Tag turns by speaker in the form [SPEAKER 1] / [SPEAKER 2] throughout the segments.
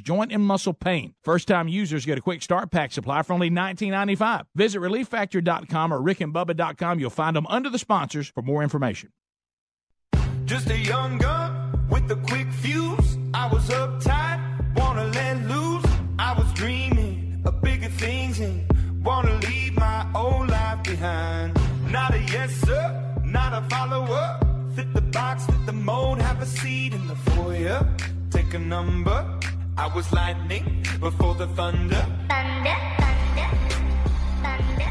[SPEAKER 1] joint and muscle pain. First time users get a quick start pack supply for only $19.95. Visit relieffactor.com or rickandbubba.com. You'll find them under the sponsors for more information.
[SPEAKER 2] Just a young gun with a quick fuse. I was uptight, wanna let loose. I was dreaming of bigger things and wanna leave my old life behind. Not a yes sir, not a follower. Fit the box, fit the mold, have a seat in the foyer. Take a number. I was lightning before the thunder.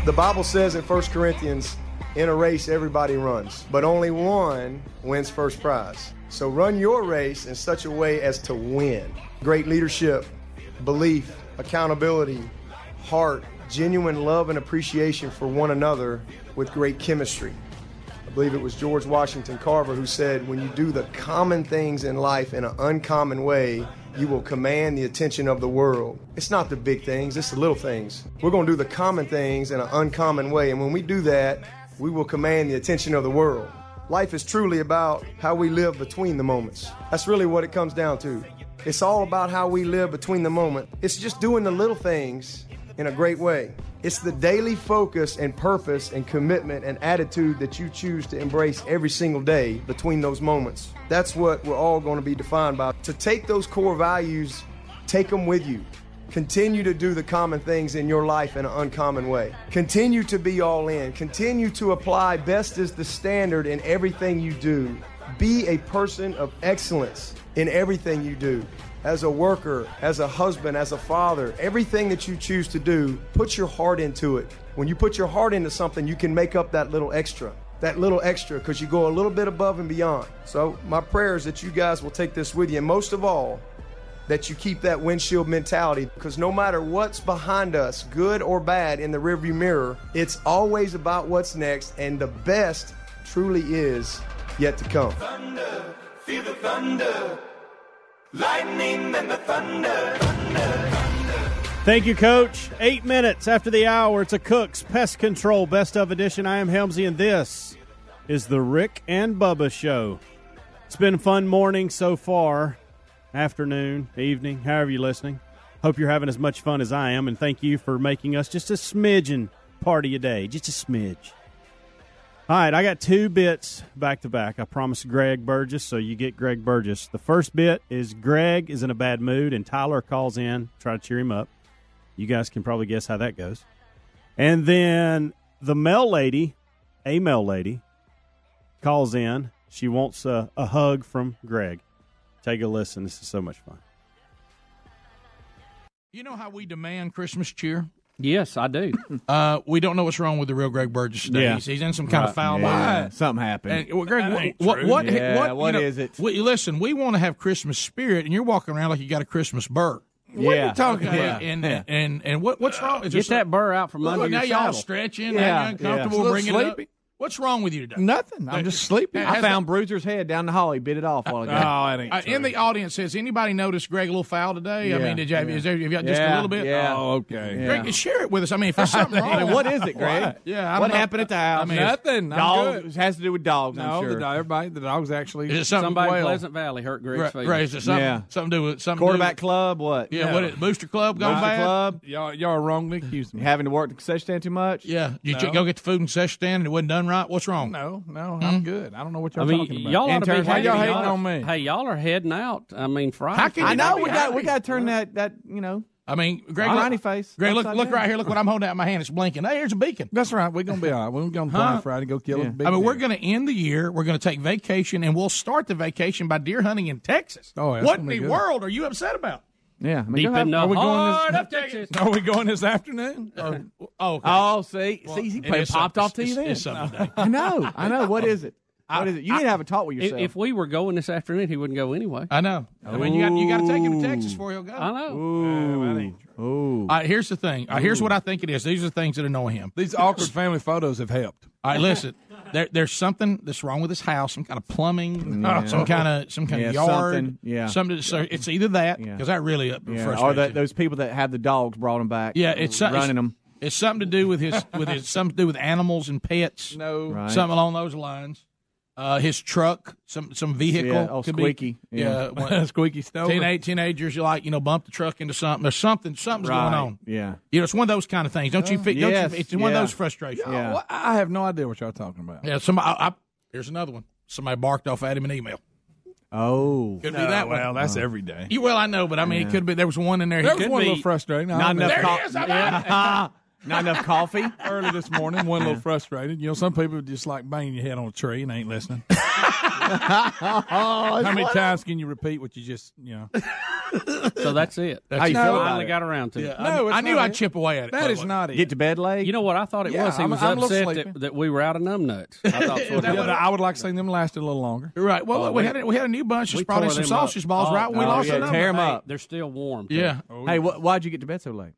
[SPEAKER 3] The Bible says in 1 Corinthians, in a race everybody runs, but only one wins first prize. So run your race in such a way as to win. Great leadership, belief, accountability, heart, genuine love and appreciation for one another with great chemistry. I believe it was George Washington Carver who said, When you do the common things in life in an uncommon way, you will command the attention of the world. It's not the big things, it's the little things. We're going to do the common things in an uncommon way, and when we do that, we will command the attention of the world. Life is truly about how we live between the moments. That's really what it comes down to. It's all about how we live between the moment. It's just doing the little things in a great way. It's the daily focus and purpose and commitment and attitude that you choose to embrace every single day between those moments. That's what we're all going to be defined by. To take those core values, take them with you. Continue to do the common things in your life in an uncommon way. Continue to be all in. Continue to apply best as the standard in everything you do. Be a person of excellence in everything you do as a worker, as a husband, as a father, everything that you choose to do, put your heart into it. When you put your heart into something, you can make up that little extra. That little extra because you go a little bit above and beyond. So, my prayer is that you guys will take this with you. And most of all, that you keep that windshield mentality because no matter what's behind us, good or bad, in the rearview mirror, it's always about what's next, and the best truly is yet to come.
[SPEAKER 2] Thunder, feel the thunder. Lightning and the thunder. thunder.
[SPEAKER 4] Thank you, Coach. Eight minutes after the hour, it's a Cook's Pest Control Best of Edition. I am Helmsy, and this is the Rick and Bubba Show. It's been a fun morning so far, afternoon, evening, however you're listening. Hope you're having as much fun as I am, and thank you for making us just a smidgen part of your day, just a smidge. All right, I got two bits back to back. I promised Greg Burgess, so you get Greg Burgess. The first bit is Greg is in a bad mood, and Tyler calls in, try to cheer him up. You guys can probably guess how that goes. And then the mail lady, a mail lady, calls in. She wants a, a hug from Greg. Take a listen. This is so much fun.
[SPEAKER 1] You know how we demand Christmas cheer?
[SPEAKER 5] Yes, I do.
[SPEAKER 1] Uh, we don't know what's wrong with the real Greg Burgess today.
[SPEAKER 4] Yeah.
[SPEAKER 1] He's, he's in some kind of
[SPEAKER 4] Right.
[SPEAKER 1] foul
[SPEAKER 6] Yeah,
[SPEAKER 1] mood.
[SPEAKER 6] something happened.
[SPEAKER 1] And, well, Greg, what, what,
[SPEAKER 6] true.
[SPEAKER 1] what,
[SPEAKER 6] Yeah,
[SPEAKER 1] what,
[SPEAKER 6] what
[SPEAKER 1] know,
[SPEAKER 6] is it?
[SPEAKER 1] we- listen, we want to have Christmas spirit, and you're walking around like you got a Christmas burr.
[SPEAKER 6] What
[SPEAKER 4] Yeah.
[SPEAKER 6] are you talking
[SPEAKER 1] Okay,
[SPEAKER 6] about?
[SPEAKER 1] and,
[SPEAKER 6] Yeah.
[SPEAKER 1] and and what what's wrong? Is
[SPEAKER 5] Get
[SPEAKER 1] there
[SPEAKER 5] that burr out from
[SPEAKER 1] some-
[SPEAKER 5] under
[SPEAKER 1] Look, now
[SPEAKER 5] your
[SPEAKER 1] y'all stretching,
[SPEAKER 6] Yeah,
[SPEAKER 1] now you're uncomfortable,
[SPEAKER 6] yeah.
[SPEAKER 1] bringing it up.
[SPEAKER 6] Sleepy?
[SPEAKER 1] What's wrong with you today?
[SPEAKER 6] Nothing. I'm just
[SPEAKER 1] sleeping.
[SPEAKER 6] I
[SPEAKER 1] has
[SPEAKER 6] found Bruiser's head down the hall. He bit it off while ago.
[SPEAKER 1] Uh,
[SPEAKER 6] that ain't
[SPEAKER 1] uh, in the audience, has anybody noticed Greg a little foul today? I mean, did you have,
[SPEAKER 6] yeah.
[SPEAKER 1] is there, have you got just a little bit?
[SPEAKER 6] yeah.
[SPEAKER 1] Oh,
[SPEAKER 6] okay. Yeah.
[SPEAKER 1] Greg, share it with us. I mean, if there's something
[SPEAKER 6] I
[SPEAKER 1] wrong,
[SPEAKER 6] mean, what is it, Greg?
[SPEAKER 1] Yeah, I don't
[SPEAKER 6] what
[SPEAKER 1] know.
[SPEAKER 6] happened at the house?
[SPEAKER 1] I mean,
[SPEAKER 7] Nothing. I'm
[SPEAKER 6] dogs.
[SPEAKER 7] good.
[SPEAKER 6] It has to do with dogs.
[SPEAKER 7] No,
[SPEAKER 6] I'm sure.
[SPEAKER 7] the everybody, the dog's actually.
[SPEAKER 1] Is it something
[SPEAKER 5] Somebody in? Pleasant Valley hurt Greg's
[SPEAKER 1] Right,
[SPEAKER 5] feelings.
[SPEAKER 1] right, is it something,
[SPEAKER 6] Yeah.
[SPEAKER 1] something to do with something
[SPEAKER 6] Quarterback
[SPEAKER 1] to
[SPEAKER 6] club. What?
[SPEAKER 1] do with, yeah, what is, Booster Club gone bad?
[SPEAKER 6] club.
[SPEAKER 7] Y'all, y'all are wrongly accusing me.
[SPEAKER 6] Having to work the concession stand too much.
[SPEAKER 1] Yeah, you go get the food and concession stand and it wasn't done right. What's wrong?
[SPEAKER 7] No, no,
[SPEAKER 1] Hmm?
[SPEAKER 7] I'm good. I don't know what
[SPEAKER 5] I
[SPEAKER 7] y'all
[SPEAKER 5] mean,
[SPEAKER 7] talking about.
[SPEAKER 5] y'all ought to be
[SPEAKER 6] Interns, why
[SPEAKER 7] y'all hating
[SPEAKER 5] Y'all-
[SPEAKER 7] on me?
[SPEAKER 5] Hey, y'all are heading out. I mean, Friday.
[SPEAKER 1] How can
[SPEAKER 6] I know we
[SPEAKER 1] be
[SPEAKER 6] got we got to turn that that you know
[SPEAKER 1] I mean, Greg,
[SPEAKER 6] Smiley
[SPEAKER 1] look,
[SPEAKER 6] face.
[SPEAKER 1] Greg, look, look
[SPEAKER 6] down.
[SPEAKER 1] right here. Look what I'm holding out in my hand. It's blinking. Hey, here's a beacon.
[SPEAKER 7] That's right. We're gonna be all right. We're gonna fly
[SPEAKER 1] Huh?
[SPEAKER 7] Friday, go kill
[SPEAKER 6] Yeah.
[SPEAKER 7] a big.
[SPEAKER 1] I mean, we're going to end the year. We're going to take vacation, and we'll start the vacation by deer hunting in Texas.
[SPEAKER 7] Oh, that's
[SPEAKER 1] what in the
[SPEAKER 7] good.
[SPEAKER 1] world are you upset about?
[SPEAKER 6] Yeah. I mean,
[SPEAKER 5] Deep
[SPEAKER 6] have-
[SPEAKER 5] in the
[SPEAKER 7] are we going
[SPEAKER 5] heart
[SPEAKER 7] this-
[SPEAKER 5] of Texas.
[SPEAKER 7] Are we going this afternoon? Or,
[SPEAKER 1] Oh, okay.
[SPEAKER 6] Oh, see,
[SPEAKER 1] Well,
[SPEAKER 6] see, he
[SPEAKER 1] it
[SPEAKER 6] played,
[SPEAKER 1] is
[SPEAKER 6] popped
[SPEAKER 1] something-
[SPEAKER 6] off to you
[SPEAKER 1] it's-
[SPEAKER 6] then.
[SPEAKER 1] it's something.
[SPEAKER 6] I know, I know. What is it? What is it? You need to have a talk with
[SPEAKER 5] If,
[SPEAKER 6] yourself.
[SPEAKER 5] if we were going this afternoon, he wouldn't go anyway.
[SPEAKER 1] I know. I mean, you got you got to take him to Texas before he'll go.
[SPEAKER 5] I know.
[SPEAKER 6] Ooh, ooh.
[SPEAKER 1] All right, uh, here's the thing. All right, here's what I think it is. These are the things that annoy him.
[SPEAKER 7] these awkward family photos have helped.
[SPEAKER 1] All right, listen. There, there's something that's wrong with his house. Some kind of plumbing. Some kind of some kind
[SPEAKER 6] Yeah,
[SPEAKER 1] of yard.
[SPEAKER 6] something, yeah.
[SPEAKER 1] Something. So it's either that
[SPEAKER 6] Yeah.
[SPEAKER 1] because that really uh,
[SPEAKER 6] yeah.
[SPEAKER 1] frustrates
[SPEAKER 6] Or that those people that have the dogs brought them back.
[SPEAKER 1] Yeah, it's
[SPEAKER 6] running
[SPEAKER 1] it's-
[SPEAKER 6] them.
[SPEAKER 1] It's something to do with his with his something to do with animals and pets.
[SPEAKER 7] No,
[SPEAKER 6] Right.
[SPEAKER 1] Something along those lines. Uh, his truck, some some vehicle,
[SPEAKER 6] Yeah, oh, squeaky.
[SPEAKER 1] Be,
[SPEAKER 6] Yeah.
[SPEAKER 1] one-
[SPEAKER 7] Squeaky stove.
[SPEAKER 1] Teenage teenagers, you like you know bump the truck into something. There's something something's going on.
[SPEAKER 6] Yeah.
[SPEAKER 1] You know, it's one of those kind of things. Don't you? Fi-
[SPEAKER 6] yes,
[SPEAKER 1] don't you? It's one of those frustrations.
[SPEAKER 6] Yeah.
[SPEAKER 7] Well, I have no idea what y'all talking about.
[SPEAKER 1] Yeah. Somebody. I, I, here's another one. Somebody barked off at him an email.
[SPEAKER 6] Oh.
[SPEAKER 1] Could be that one.
[SPEAKER 7] well, that's every day.
[SPEAKER 1] You, well, I know, but I mean, it could be. There was one in there.
[SPEAKER 7] There
[SPEAKER 1] he
[SPEAKER 7] was
[SPEAKER 1] could
[SPEAKER 7] one
[SPEAKER 1] be.
[SPEAKER 7] little frustrating. I
[SPEAKER 6] Not enough,
[SPEAKER 1] There
[SPEAKER 6] co-
[SPEAKER 1] he is, I'm out.
[SPEAKER 6] not enough coffee.
[SPEAKER 7] early this morning. One a little frustrated. You know, some people just like banging your head on a tree and ain't listening. How oh, many times can you repeat what you just, you know?
[SPEAKER 5] So that's it.
[SPEAKER 1] That's
[SPEAKER 6] How you
[SPEAKER 1] it.
[SPEAKER 5] Finally
[SPEAKER 6] it?
[SPEAKER 5] got around to it.
[SPEAKER 1] I,
[SPEAKER 7] No, it's
[SPEAKER 1] I knew
[SPEAKER 7] not
[SPEAKER 1] I'd
[SPEAKER 7] it.
[SPEAKER 1] chip away at it. by
[SPEAKER 7] That
[SPEAKER 1] the
[SPEAKER 7] is
[SPEAKER 1] way.
[SPEAKER 7] not it.
[SPEAKER 6] Get to bed late.
[SPEAKER 5] You know what I thought it
[SPEAKER 7] Yeah,
[SPEAKER 5] was? He
[SPEAKER 7] I'm-
[SPEAKER 5] was
[SPEAKER 7] I'm a little
[SPEAKER 5] upset
[SPEAKER 7] sleepy.
[SPEAKER 5] that, that we were out of numb nuts. I thought so.
[SPEAKER 1] that
[SPEAKER 7] I would like seeing them last a little longer.
[SPEAKER 1] Right. Well,
[SPEAKER 5] Oh,
[SPEAKER 1] we
[SPEAKER 5] we-
[SPEAKER 1] had a, we had a new bunch.
[SPEAKER 5] we
[SPEAKER 1] Just brought in some
[SPEAKER 5] them up.
[SPEAKER 1] sausage balls.
[SPEAKER 5] Oh,
[SPEAKER 1] right when we
[SPEAKER 6] oh,
[SPEAKER 1] lost
[SPEAKER 6] yeah,
[SPEAKER 1] the number.
[SPEAKER 6] tear 'em
[SPEAKER 5] Hey,
[SPEAKER 6] up.
[SPEAKER 5] They're still warm. too.
[SPEAKER 1] Yeah.
[SPEAKER 6] Hey, wh- why'd you get to bed so late?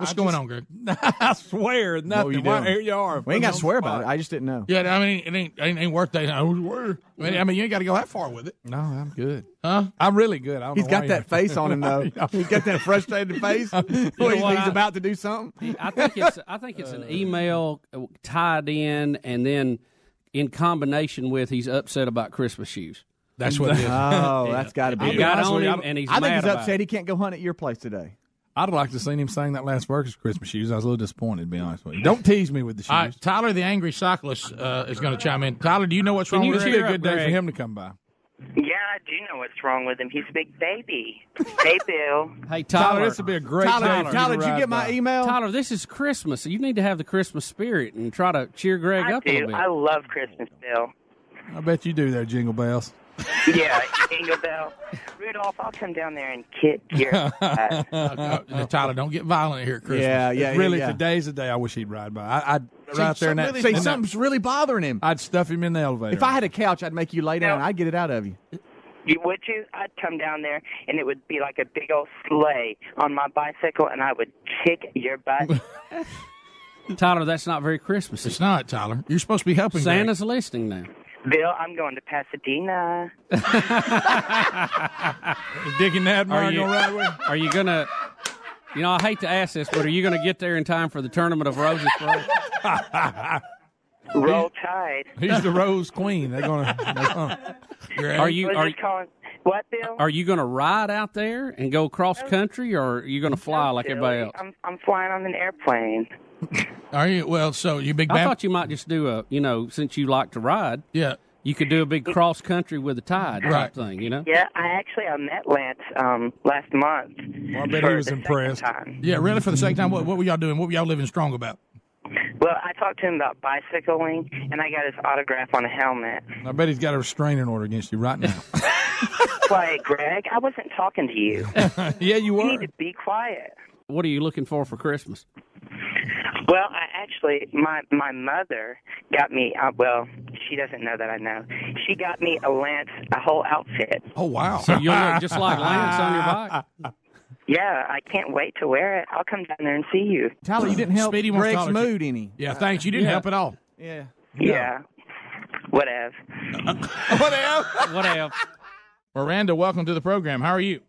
[SPEAKER 1] What's
[SPEAKER 7] I
[SPEAKER 1] going
[SPEAKER 7] just-
[SPEAKER 1] on, Greg?
[SPEAKER 7] I swear, nothing.
[SPEAKER 6] you
[SPEAKER 7] Why, here you are.
[SPEAKER 6] We ain't got to swear
[SPEAKER 7] on the
[SPEAKER 6] about it. I just didn't know.
[SPEAKER 1] Yeah, I mean, it ain't ain't, ain't worth that. I was worried. I mean, I mean, you ain't got to go that far with it,
[SPEAKER 7] No, I'm good.
[SPEAKER 1] huh?
[SPEAKER 7] I'm really good. I don't
[SPEAKER 6] He's
[SPEAKER 7] know
[SPEAKER 6] got that face on him though. He's got that frustrated face. Well, he's,
[SPEAKER 5] what?
[SPEAKER 6] he's
[SPEAKER 5] I-
[SPEAKER 6] about to do something.
[SPEAKER 5] I think it's I think it's an uh, email tied in, and then in combination with he's upset about Christmas shoes.
[SPEAKER 1] That's what it is.
[SPEAKER 6] Oh, that's got to be.
[SPEAKER 5] He
[SPEAKER 6] it.
[SPEAKER 5] got on him,
[SPEAKER 7] I-
[SPEAKER 5] and he's
[SPEAKER 6] I think he's upset
[SPEAKER 5] it.
[SPEAKER 6] he can't go hunt at your place today.
[SPEAKER 7] I'd like to have seen him sing that last verse of Christmas shoes. I was a little disappointed, to be honest with you. Don't tease me with the shoes.
[SPEAKER 1] All right, Tyler, the angry cyclist, uh, is going to chime in. Tyler, do you know what's wrong
[SPEAKER 5] you
[SPEAKER 1] with
[SPEAKER 7] It'd
[SPEAKER 1] it?
[SPEAKER 7] be a good
[SPEAKER 5] up,
[SPEAKER 7] day for him to come by.
[SPEAKER 8] Yeah, I do know what's wrong with him. He's a big baby. hey, Bill.
[SPEAKER 5] Hey
[SPEAKER 7] Tyler,
[SPEAKER 5] Tyler,
[SPEAKER 7] this would be a great
[SPEAKER 6] Tyler,
[SPEAKER 7] day for
[SPEAKER 6] Tyler,
[SPEAKER 7] you
[SPEAKER 6] did you get my
[SPEAKER 7] by.
[SPEAKER 6] email?
[SPEAKER 5] Tyler, this is Christmas. You need to have the Christmas spirit and try to cheer Greg
[SPEAKER 8] I
[SPEAKER 5] up a little bit.
[SPEAKER 8] I love Christmas, Bill.
[SPEAKER 7] I bet you do there, Jingle Bells.
[SPEAKER 8] Yeah, Jingle Bell. Rudolph, I'll come down there and kick your ass.
[SPEAKER 1] Uh, Tyler, don't get violent here at Christmas.
[SPEAKER 6] Yeah, yeah,
[SPEAKER 7] really,
[SPEAKER 6] yeah.
[SPEAKER 7] today's the day I wish he'd ride by. I, I'd
[SPEAKER 1] See,
[SPEAKER 7] right there in that.
[SPEAKER 1] something
[SPEAKER 6] See,
[SPEAKER 1] really-
[SPEAKER 7] in that-
[SPEAKER 6] something's really bothering him.
[SPEAKER 7] I'd stuff him in the elevator.
[SPEAKER 6] If I had a couch, I'd make you lay down.
[SPEAKER 8] No.
[SPEAKER 6] I'd get it out of you.
[SPEAKER 8] You, would you? I'd come down there, and it would be like a big old sleigh on my bicycle, and I would kick your butt.
[SPEAKER 5] Tyler, that's not very Christmassy.
[SPEAKER 1] It's not, Tyler. You're supposed to be helping Greg.
[SPEAKER 5] Santa's listening now.
[SPEAKER 8] Bill, I'm going to Pasadena.
[SPEAKER 7] Dick and Nat
[SPEAKER 5] Are
[SPEAKER 7] are
[SPEAKER 5] you-
[SPEAKER 7] gonna ride.
[SPEAKER 5] Are you gonna? You know, I hate to ask this, but are you going to get there in time for the tournament of roses? Bro?
[SPEAKER 8] Roll Tide.
[SPEAKER 7] He's the Rose Queen. They're gonna. They're gonna
[SPEAKER 5] Are you
[SPEAKER 8] What is
[SPEAKER 5] are
[SPEAKER 8] this calling? What, Bill?
[SPEAKER 5] are you going to ride out there and go cross country, or are you going to fly like
[SPEAKER 8] Silly.
[SPEAKER 5] everybody else?
[SPEAKER 8] I'm, I'm flying on an airplane.
[SPEAKER 1] Are you? Well, so you big
[SPEAKER 5] I
[SPEAKER 1] bad.
[SPEAKER 5] thought you might just do a, you know, since you like to ride,
[SPEAKER 1] yeah.
[SPEAKER 5] you could do a big cross country with the tide type
[SPEAKER 1] Right.
[SPEAKER 5] thing, you know?
[SPEAKER 8] Yeah, I actually I met Lance um, last month.
[SPEAKER 7] I bet he was impressed.
[SPEAKER 8] Time.
[SPEAKER 1] Yeah, really, for the second time, what, what were y'all doing? What were y'all living strong about?
[SPEAKER 8] Well, I talked to him about bicycling, and I got his autograph on a helmet.
[SPEAKER 7] I bet he's got a restraining order against you right now.
[SPEAKER 8] Quiet, Greg. I wasn't talking to you.
[SPEAKER 7] yeah, you
[SPEAKER 8] You
[SPEAKER 7] were.
[SPEAKER 8] need to be quiet.
[SPEAKER 5] What are you looking for for Christmas?
[SPEAKER 8] Well, I actually, my my mother got me. Uh, well, she doesn't know that I know. She got me a Lance, a whole outfit.
[SPEAKER 1] Oh wow!
[SPEAKER 5] So you'll look just like Lance on your bike.
[SPEAKER 8] Yeah, I can't wait to wear it. I'll come down there and see you.
[SPEAKER 6] Tyler, you didn't help
[SPEAKER 1] Speedy wants
[SPEAKER 6] Greg's mood any.
[SPEAKER 1] yeah, thanks. You didn't
[SPEAKER 5] Yeah.
[SPEAKER 1] help at all.
[SPEAKER 6] Yeah.
[SPEAKER 8] Yeah. Whatever.
[SPEAKER 5] Whatever. Whatever.
[SPEAKER 1] Miranda, welcome to the program. How are you?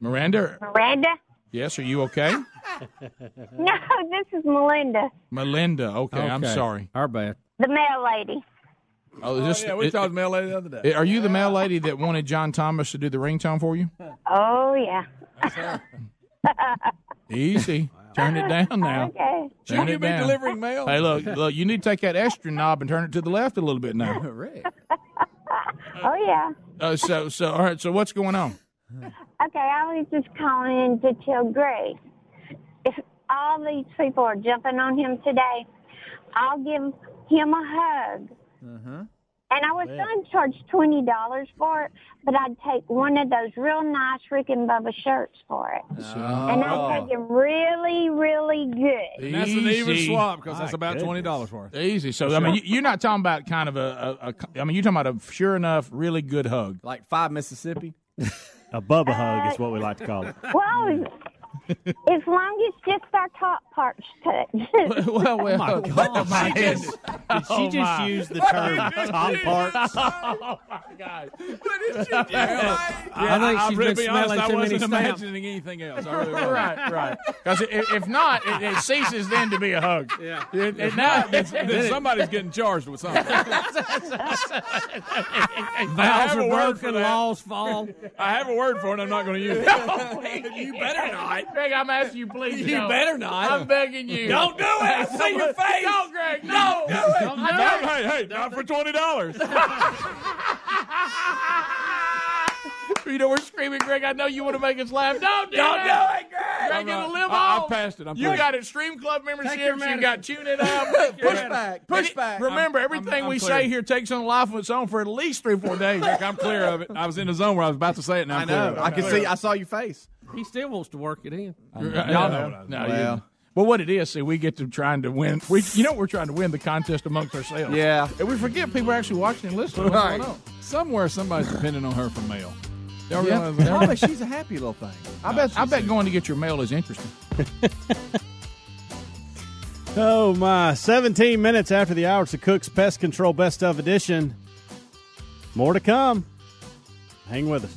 [SPEAKER 1] Miranda,
[SPEAKER 9] Miranda?
[SPEAKER 1] yes, are you okay?
[SPEAKER 9] No, this is Melinda,
[SPEAKER 1] Melinda, okay, I'm sorry.
[SPEAKER 5] Our bad.
[SPEAKER 9] the mail lady.
[SPEAKER 1] Oh, is this,
[SPEAKER 7] yeah, we
[SPEAKER 1] it-
[SPEAKER 7] talked to Mel lady the other day.
[SPEAKER 1] are you the mail lady that wanted John Thomas to do the ringtone for you?
[SPEAKER 9] Oh, yeah.
[SPEAKER 1] Easy. Turn it down now.
[SPEAKER 9] Okay.
[SPEAKER 1] Turn
[SPEAKER 7] you
[SPEAKER 1] it
[SPEAKER 7] be
[SPEAKER 1] down.
[SPEAKER 7] delivering mail?
[SPEAKER 1] Hey, look, look, you need to take that extra knob and turn it to the left a little bit now. Right.
[SPEAKER 9] Oh, yeah.
[SPEAKER 1] Uh, so, so, all right. So, what's going on?
[SPEAKER 9] Okay, I was just calling in to tell Grace if all these people are jumping on him today, I'll give him a hug. Mm-hmm. And I was going to charge twenty dollars for it, but I'd take one of those real nice Rick and Bubba shirts for it, oh. and I'd take him really, really good.
[SPEAKER 7] And that's an even
[SPEAKER 1] Easy.
[SPEAKER 7] swap because that's about twenty dollars worth.
[SPEAKER 1] Easy. So, I mean, you- you're not talking about kind of a, a, a. I mean, you're talking about a sure enough, really good hug.
[SPEAKER 6] Like five Mississippi.
[SPEAKER 4] A Bubba hug is uh, what we like to call it.
[SPEAKER 9] Well, as long as just our top parts touch.
[SPEAKER 5] well, well, oh,
[SPEAKER 4] my God.
[SPEAKER 5] my
[SPEAKER 4] She just-
[SPEAKER 5] goodness.
[SPEAKER 4] Did she
[SPEAKER 5] Oh,
[SPEAKER 4] just
[SPEAKER 5] my.
[SPEAKER 4] use the term top parts?
[SPEAKER 1] oh my God!
[SPEAKER 5] I think she's been
[SPEAKER 7] be
[SPEAKER 5] smelling
[SPEAKER 7] honest, I
[SPEAKER 5] too many
[SPEAKER 7] wasn't imagining anything else. I really wasn't.
[SPEAKER 1] right, right. Because if, if not, it, it ceases then to be a hug.
[SPEAKER 5] Yeah.
[SPEAKER 1] It, it, now,
[SPEAKER 7] Then somebody's getting charged with something.
[SPEAKER 5] Valves
[SPEAKER 7] have a
[SPEAKER 5] are broken, laws fall.
[SPEAKER 7] I have a word for it. I'm not going to use it.
[SPEAKER 1] you better not. Greg, I'm asking you, please.
[SPEAKER 5] You
[SPEAKER 1] don't.
[SPEAKER 5] better not.
[SPEAKER 1] I'm begging you.
[SPEAKER 5] Don't do it. I see your face.
[SPEAKER 1] No, Greg. No. do it.
[SPEAKER 5] Don't do it.
[SPEAKER 7] hey, hey, not for twenty dollars.
[SPEAKER 1] You know we're screaming, Greg. I know you want to make us laugh. Don't do it.
[SPEAKER 5] Don't
[SPEAKER 1] it.
[SPEAKER 5] do it, Greg.
[SPEAKER 1] Greg, it'll live
[SPEAKER 7] I,
[SPEAKER 1] on.
[SPEAKER 7] I passed it. I'm
[SPEAKER 1] You
[SPEAKER 7] through.
[SPEAKER 1] got Extreme Club memberships.
[SPEAKER 5] your
[SPEAKER 1] You
[SPEAKER 5] medicine.
[SPEAKER 1] got Tune It Up.
[SPEAKER 6] Push back. Push back.
[SPEAKER 1] Remember,
[SPEAKER 7] I'm-
[SPEAKER 1] everything
[SPEAKER 7] I'm
[SPEAKER 1] we
[SPEAKER 7] clear.
[SPEAKER 1] say here takes on a life of its own for at least three, four days.
[SPEAKER 7] Rick, I'm clear of it. I was in the zone where I was about to say it. Now
[SPEAKER 6] I
[SPEAKER 7] I'm clear
[SPEAKER 6] know. I can see. I saw your face.
[SPEAKER 5] He still wants to work it in.
[SPEAKER 1] Y'all know. No,
[SPEAKER 6] Well.
[SPEAKER 1] you- well, what it is, see, we get to trying to win. We, you know, we're trying to win the contest amongst ourselves.
[SPEAKER 6] Yeah.
[SPEAKER 1] and we forget people are actually watching and listening. What's going on?
[SPEAKER 7] Somewhere somebody's depending on her for mail. Y'all
[SPEAKER 1] Yeah.
[SPEAKER 7] realize that?
[SPEAKER 6] Oh, but she's a happy little thing.
[SPEAKER 1] I bet. I bet going to get your mail is interesting.
[SPEAKER 4] Oh my! 17 minutes after the hour, it's the Cook's Pest Control Best of Edition. More to come. Hang with us.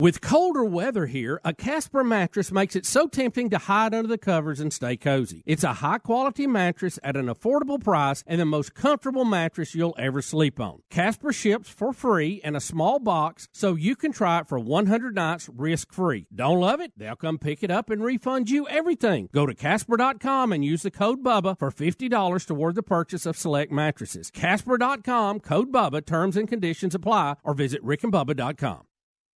[SPEAKER 5] With colder weather here, a Casper mattress makes it so tempting to hide under the covers and stay cozy. It's a high quality mattress at an affordable price and the most comfortable mattress you'll ever sleep on. Casper ships for free in a small box so you can try it for 100 nights risk free. Don't love it? They'll come pick it up and refund you everything. Go to Casper.com and use the code BUBBA for $50 toward the purchase of select mattresses. Casper.com, code BUBBA, terms and conditions apply, or visit rickandbubba.com.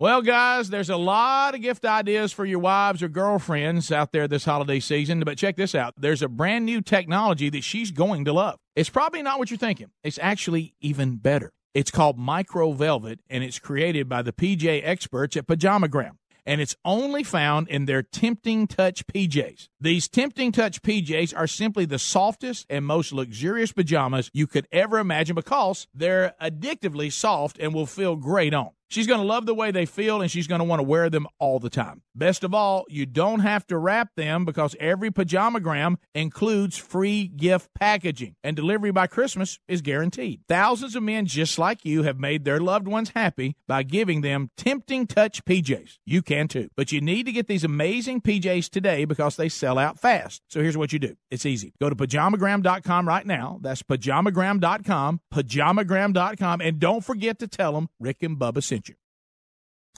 [SPEAKER 1] Well, guys, there's a lot of gift ideas for your wives or girlfriends out there this holiday season, but check this out. There's a brand new technology that she's going to love. It's probably not what you're thinking. It's actually even better. It's called Micro Velvet, and it's created by the PJ experts at Pajamagram. And it's only found in their Tempting Touch PJs. These Tempting Touch PJs are simply the softest and most luxurious pajamas you could ever imagine because they're addictively soft and will feel great on. She's going to love the way they feel and she's going to want to wear them all the time. Best of all, you don't have to wrap them because every pajamagram includes free gift packaging and delivery by Christmas is guaranteed. Thousands of men just like you have made their loved ones happy by giving them tempting touch PJs. You can too. But you need to get these amazing PJs today because they sell out fast. So here's what you do. It's easy. Go to pajamagram.com right now. That's pajamagram.com, pajamagram.com, and don't forget to tell them Rick and Bubba sent.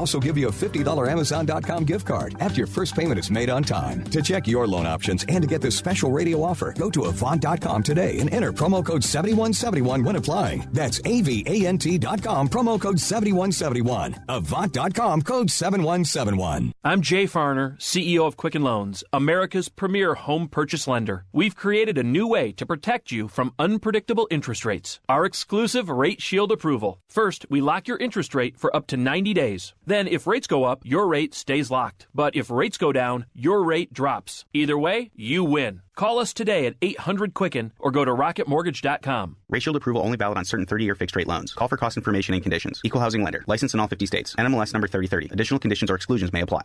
[SPEAKER 10] also give you a $50 Amazon.com gift card after your first payment is made on time. To check your loan options and to get this special radio offer, go to Avant.com today and enter promo code 7171 when applying. That's AVANT.com, promo code 7171. Avant.com, code 7171.
[SPEAKER 11] I'm Jay Farner, CEO of Quicken Loans, America's premier home purchase lender. We've created a new way to protect you from unpredictable interest rates. Our exclusive Rate Shield approval. First, we lock your interest rate for up to 90 days. Then, if rates go up, your rate stays locked. But if rates go down, your rate drops. Either way, you win. Call us today at 800 Quicken or go to rocketmortgage.com.
[SPEAKER 12] Shield approval only valid on certain 30-year fixed rate loans. Call for cost information and conditions. Equal housing lender. License in all 50 states. NMLS number 3030. Additional conditions or exclusions may apply.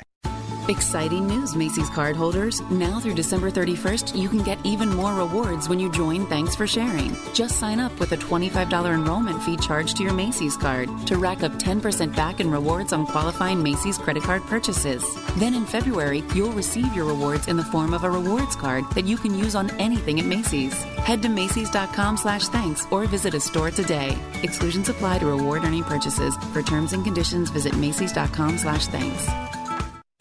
[SPEAKER 13] Exciting news, Macy's cardholders. Now through December 31st, you can get even more rewards when you join Thanks for Sharing. Just sign up with a $25 enrollment fee charged to your Macy's card to rack up 10% back in rewards on qualifying Macy's credit card purchases. Then in February, you'll receive your rewards in the form of a rewards card that you can use on anything at Macy's. Head to Macy's.com slash thanks or visit a store today. Exclusions apply to reward earning purchases. For terms and conditions, visit Macy's.com slash thanks.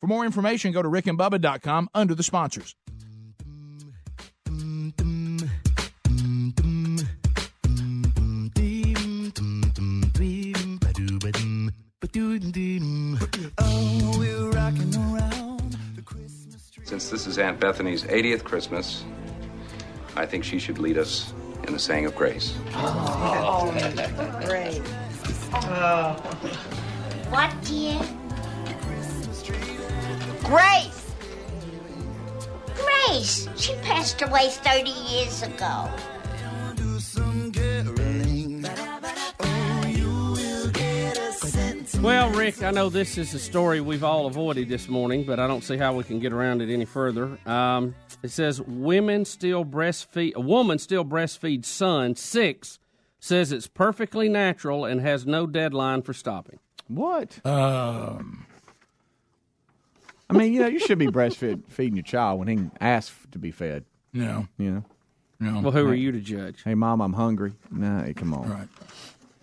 [SPEAKER 1] For more information, go to rickandbubba.com under the sponsors.
[SPEAKER 14] Since this is Aunt Bethany's 80th Christmas, I think she should lead us in the saying of grace.
[SPEAKER 15] Oh, great. Oh.
[SPEAKER 16] What, dear? Grace! Grace! She passed away 30 years ago.
[SPEAKER 5] Well, Rick, I know this is a story we've all avoided this morning, but I don't see how we can get around it any further. Um, it says women still breastfeed. A woman still breastfeeds son six. Says it's perfectly natural and has no deadline for stopping.
[SPEAKER 6] What?
[SPEAKER 7] Um,
[SPEAKER 6] I mean, you know, you should be breastfeed feeding your child when he asks to be fed.
[SPEAKER 7] No.
[SPEAKER 6] You know.
[SPEAKER 7] No.
[SPEAKER 5] Well, who are you to judge?
[SPEAKER 6] Hey, mom, I'm hungry. Nah, hey, come on.
[SPEAKER 7] Right.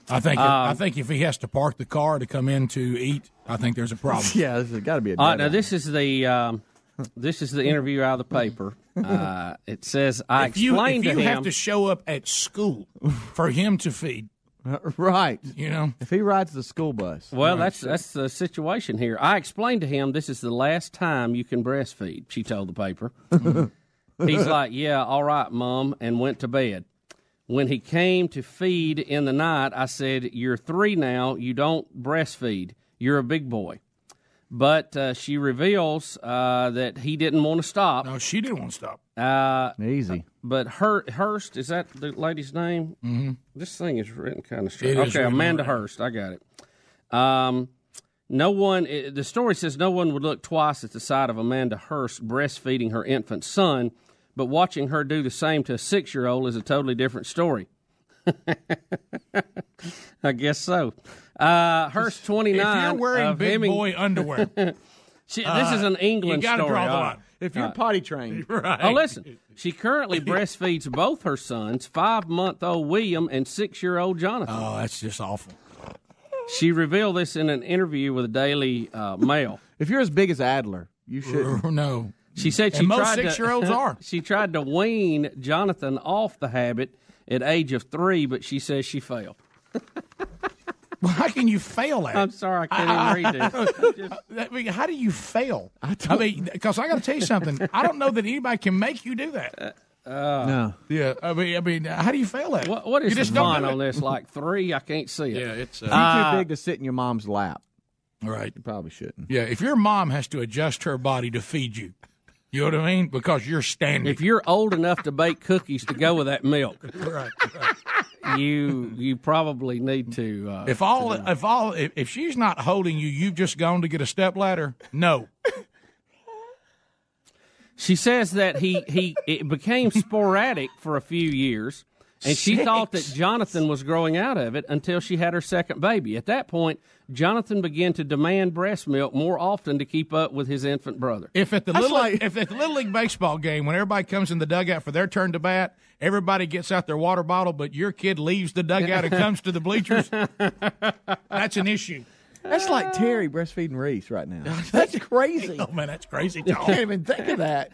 [SPEAKER 7] I think I think if he has to park the car to come in to eat, I think there's a problem.
[SPEAKER 6] yeah, there's got to be a.
[SPEAKER 5] All right, now this is the um, this is the interview out of the paper. Uh, it says I
[SPEAKER 1] if you,
[SPEAKER 5] explained
[SPEAKER 1] if you
[SPEAKER 5] to him.
[SPEAKER 1] have to show up at school for him to feed,
[SPEAKER 6] right.
[SPEAKER 1] you know,
[SPEAKER 6] If he rides the school bus.
[SPEAKER 5] Well, that's that's the situation here. I explained to him this is the last time you can breastfeed. She told the paper. He's like, "Yeah, all right, mom," and went to bed. When he came to feed in the night, I said, "You're three now. You don't breastfeed. You're a big boy." But uh, she reveals uh, that he didn't want to stop.
[SPEAKER 1] no, she didn't want to stop.
[SPEAKER 5] Uh,
[SPEAKER 6] Easy.
[SPEAKER 5] but Hur- Hurst is that the lady's name? Mm-hmm. This thing is written kind of strange. Okay, Amanda
[SPEAKER 1] right.
[SPEAKER 5] Hurst. I got it. Um, no one. It, the story says no one would look twice at the sight of Amanda Hurst breastfeeding her infant son, but watching her do the same to a six-year-old is a totally different story. I guess so. Uh, Hurst twenty nine.
[SPEAKER 1] If you're wearing big
[SPEAKER 5] Hemming-
[SPEAKER 1] boy underwear,
[SPEAKER 5] She, this is an
[SPEAKER 1] uh,
[SPEAKER 5] England
[SPEAKER 1] you gotta
[SPEAKER 5] story.
[SPEAKER 1] draw the line.
[SPEAKER 5] Right.
[SPEAKER 6] If you're
[SPEAKER 5] All right.
[SPEAKER 6] potty trained,
[SPEAKER 1] right?
[SPEAKER 5] Oh, listen. She currently breastfeeds both her sons, five month old William and six year old Jonathan.
[SPEAKER 1] Oh, that's just awful.
[SPEAKER 5] She revealed this in an interview with the Daily uh, Mail.
[SPEAKER 6] if you're as big as Adler, you should.
[SPEAKER 1] no.
[SPEAKER 5] She said she
[SPEAKER 1] And most
[SPEAKER 5] tried
[SPEAKER 1] six-year-olds are.
[SPEAKER 5] she tried to wean Jonathan off the habit at age of three, but she says she failed.
[SPEAKER 1] Well, how can you fail at? it?
[SPEAKER 5] I'm sorry, I can't even read this.
[SPEAKER 1] I mean, how do you fail? I, mean, because I got to tell you something. I don't know that anybody can make you do that.
[SPEAKER 6] Uh, no. Uh.
[SPEAKER 1] Yeah, I mean, I mean, how do you fail at it?
[SPEAKER 5] What, what is
[SPEAKER 1] you
[SPEAKER 5] the
[SPEAKER 1] just don't
[SPEAKER 5] font on this? Like three? I can't see it.
[SPEAKER 1] Yeah, it's uh,
[SPEAKER 6] You're
[SPEAKER 1] uh,
[SPEAKER 6] too big to sit in your mom's lap.
[SPEAKER 1] right.
[SPEAKER 6] You probably shouldn't.
[SPEAKER 1] Yeah, if your mom has to adjust her body to feed you, you know what I mean? Because you're standing.
[SPEAKER 5] If you're old enough to bake cookies to go with that milk,
[SPEAKER 1] right.
[SPEAKER 5] you you probably need to. Uh,
[SPEAKER 1] If all, if all, if, if she's not holding you, you've just gone to get a step ladder. No,
[SPEAKER 5] She says that he he it became sporadic for a few years, and she
[SPEAKER 6] Six.
[SPEAKER 5] thought that Jonathan was growing out of it until she had her second baby. At that point, Jonathan began to demand breast milk more often to keep up with his infant brother.
[SPEAKER 1] If at the little if at the little league baseball game when everybody comes in the dugout for their turn to bat, everybody gets out their water bottle, but your kid leaves the dugout and comes to the bleachers, that's an issue.
[SPEAKER 6] That's like Terry breastfeeding Reese right now. That's crazy.
[SPEAKER 1] Oh man, that's crazy.
[SPEAKER 6] I can't even think of that.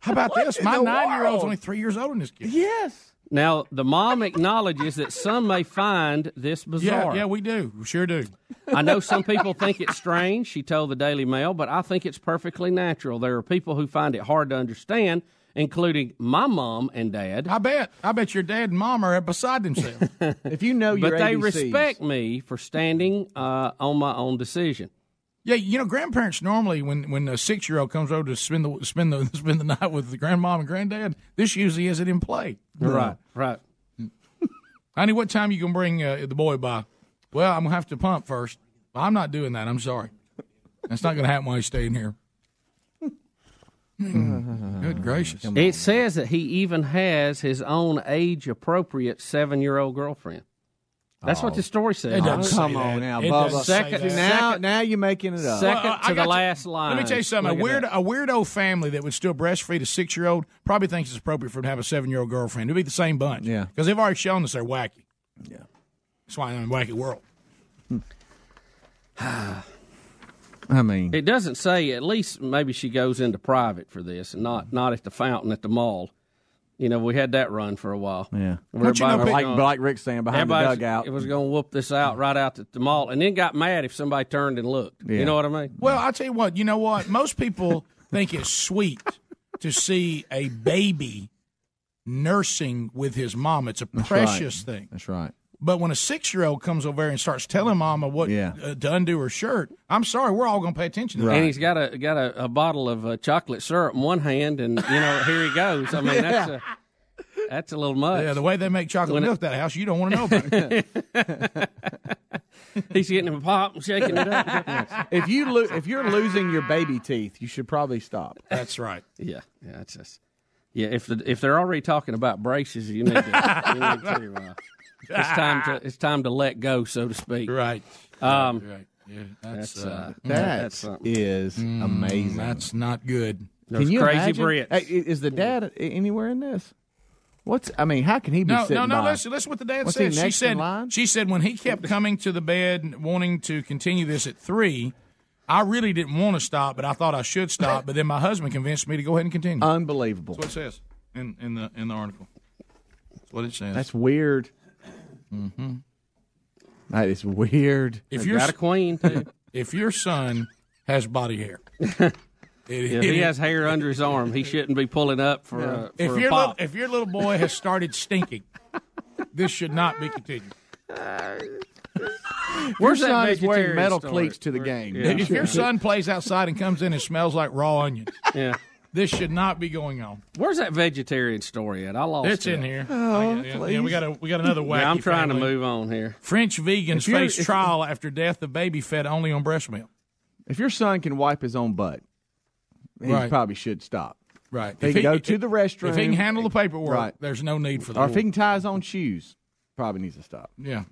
[SPEAKER 1] How about
[SPEAKER 6] What
[SPEAKER 1] this? My nine year old's
[SPEAKER 6] world?
[SPEAKER 1] only three years old in this kid.
[SPEAKER 6] Yes.
[SPEAKER 5] Now, the mom acknowledges that some may find this bizarre.
[SPEAKER 1] Yeah, yeah, we do. We sure do.
[SPEAKER 5] I know some people think it's strange, she told the Daily Mail, but I think it's perfectly natural. There are people who find it hard to understand, including my mom and dad.
[SPEAKER 1] I bet. I bet your dad and mom are beside themselves.
[SPEAKER 6] if you know your
[SPEAKER 5] but they
[SPEAKER 6] ABCs.
[SPEAKER 5] respect me for standing uh, on my own decision.
[SPEAKER 1] Yeah, you know, grandparents normally when when a six year old comes over to spend the spend the spend the night with the grandmom and granddad, this usually isn't in play.
[SPEAKER 5] Right, right.
[SPEAKER 1] Honey, what time you gonna bring uh, the boy by? Well, I'm gonna have to pump first. Well, I'm not doing that. I'm sorry. That's not gonna happen while he's staying here. Good gracious!
[SPEAKER 5] It says that he even has his own age appropriate seven year old girlfriend. That's what
[SPEAKER 6] Oh.
[SPEAKER 5] the story says.
[SPEAKER 1] It doesn't say
[SPEAKER 6] Come
[SPEAKER 1] that.
[SPEAKER 6] on now,
[SPEAKER 1] It
[SPEAKER 6] Bubba.
[SPEAKER 1] doesn't say
[SPEAKER 5] Second-
[SPEAKER 1] that.
[SPEAKER 6] now, now you're making it up.
[SPEAKER 5] Second
[SPEAKER 1] Well, I
[SPEAKER 5] to the
[SPEAKER 1] got you.
[SPEAKER 5] last line.
[SPEAKER 1] Let me tell you something. A
[SPEAKER 5] Look at
[SPEAKER 1] weird,
[SPEAKER 5] that.
[SPEAKER 1] a weirdo family that would still breastfeed a six year old probably thinks it's appropriate for them to have a seven year old girlfriend. It'd be the same bunch.
[SPEAKER 6] Yeah.
[SPEAKER 1] because they've already shown us they're wacky.
[SPEAKER 6] Yeah.
[SPEAKER 1] That's why I'm in a wacky world.
[SPEAKER 6] I mean,
[SPEAKER 5] It doesn't say. At least maybe she goes into private for this, and not not at the fountain at the mall. You know, we had that run for a while.
[SPEAKER 6] yeah.
[SPEAKER 5] Where
[SPEAKER 1] Don't you know
[SPEAKER 5] everybody was
[SPEAKER 6] like,
[SPEAKER 5] gonna-
[SPEAKER 6] like Rick saying behind the
[SPEAKER 5] everybody
[SPEAKER 6] dugout.
[SPEAKER 5] It was going to whoop this out right out at the mall, and then got mad if somebody turned and looked.
[SPEAKER 6] Yeah.
[SPEAKER 5] You know what I mean?
[SPEAKER 1] Well, I'll tell you what. You know what? Most people think it's sweet to see a baby nursing with his mom. It's a
[SPEAKER 6] That's
[SPEAKER 1] precious
[SPEAKER 6] right.
[SPEAKER 1] thing.
[SPEAKER 6] That's right.
[SPEAKER 1] But when a six year old comes over there and starts telling mama what
[SPEAKER 6] Yeah.
[SPEAKER 1] uh, to undo her shirt, I'm sorry, we're all going to pay attention to that.
[SPEAKER 5] And he's got a got a, a bottle of uh, chocolate syrup in one hand, and you know here he goes. I mean that's a, that's a little much.
[SPEAKER 1] Yeah, the way they make chocolate
[SPEAKER 5] When it-
[SPEAKER 1] milk that house, you don't want to know about it.
[SPEAKER 5] He's getting him pop and shaking it up.
[SPEAKER 6] If you lo- if you're losing your baby teeth, you should probably stop.
[SPEAKER 1] That's right.
[SPEAKER 5] yeah, yeah, that's just yeah. If the, if they're already talking about braces, you need to. you need to uh, it's time to it's time to let go, so to speak.
[SPEAKER 1] Right.
[SPEAKER 5] Um,
[SPEAKER 1] right. Yeah, that's,
[SPEAKER 5] that's,
[SPEAKER 1] uh,
[SPEAKER 5] uh,
[SPEAKER 6] That
[SPEAKER 5] that's something.
[SPEAKER 6] is amazing.
[SPEAKER 1] that's not good.
[SPEAKER 5] Those
[SPEAKER 6] Can you
[SPEAKER 5] crazy
[SPEAKER 6] imagine?
[SPEAKER 5] Brits.
[SPEAKER 6] Hey, is the dad anywhere in this? What's I mean, how can he be
[SPEAKER 1] No,
[SPEAKER 6] sitting
[SPEAKER 1] no, no.
[SPEAKER 6] by?
[SPEAKER 1] Listen, listen. What the dad
[SPEAKER 6] Was he
[SPEAKER 1] said. She said. She said when he kept coming to the bed wanting to continue this at three, I really didn't want to stop, but I thought I should stop. But then my husband convinced me to go ahead and continue.
[SPEAKER 6] Unbelievable.
[SPEAKER 1] That's what it says in, in the in the article. That's what it says.
[SPEAKER 6] That's weird.
[SPEAKER 1] Mm-hmm.
[SPEAKER 6] That is weird.
[SPEAKER 1] If
[SPEAKER 5] They've
[SPEAKER 1] your
[SPEAKER 5] got a queen too.
[SPEAKER 1] if your son has body hair, it-
[SPEAKER 5] If
[SPEAKER 1] it-
[SPEAKER 5] he has hair under his arm, he shouldn't be pulling up for, uh,
[SPEAKER 1] if
[SPEAKER 5] for a
[SPEAKER 1] your little,
[SPEAKER 5] pop.
[SPEAKER 1] if your little boy has started stinking, this should not be continued.
[SPEAKER 5] Where's
[SPEAKER 6] your
[SPEAKER 5] that
[SPEAKER 6] son is wearing metal
[SPEAKER 5] story?
[SPEAKER 6] cleats to the
[SPEAKER 5] Where-
[SPEAKER 6] game.
[SPEAKER 5] Yeah.
[SPEAKER 1] If your son plays outside and comes in and smells like raw onions,
[SPEAKER 5] yeah.
[SPEAKER 1] This should not be going on.
[SPEAKER 5] Where's that vegetarian story at? I lost it.
[SPEAKER 1] It's
[SPEAKER 5] it.
[SPEAKER 1] in here.
[SPEAKER 6] Oh,
[SPEAKER 1] yeah, yeah, we got a we got another wacky.
[SPEAKER 5] Yeah, I'm trying
[SPEAKER 1] family.
[SPEAKER 5] to move on here.
[SPEAKER 1] French vegans
[SPEAKER 6] If you're-
[SPEAKER 1] face
[SPEAKER 6] if-
[SPEAKER 1] trial after death of baby fed only on breast milk.
[SPEAKER 6] If your son can wipe his own butt, he
[SPEAKER 1] Right.
[SPEAKER 6] probably should stop.
[SPEAKER 1] Right.
[SPEAKER 6] He
[SPEAKER 1] If
[SPEAKER 6] can go to the restroom.
[SPEAKER 1] If he can handle the paperwork,
[SPEAKER 6] Right.
[SPEAKER 1] there's no need for the.
[SPEAKER 6] or if he can tie his own shoes, probably needs to stop.
[SPEAKER 1] Yeah.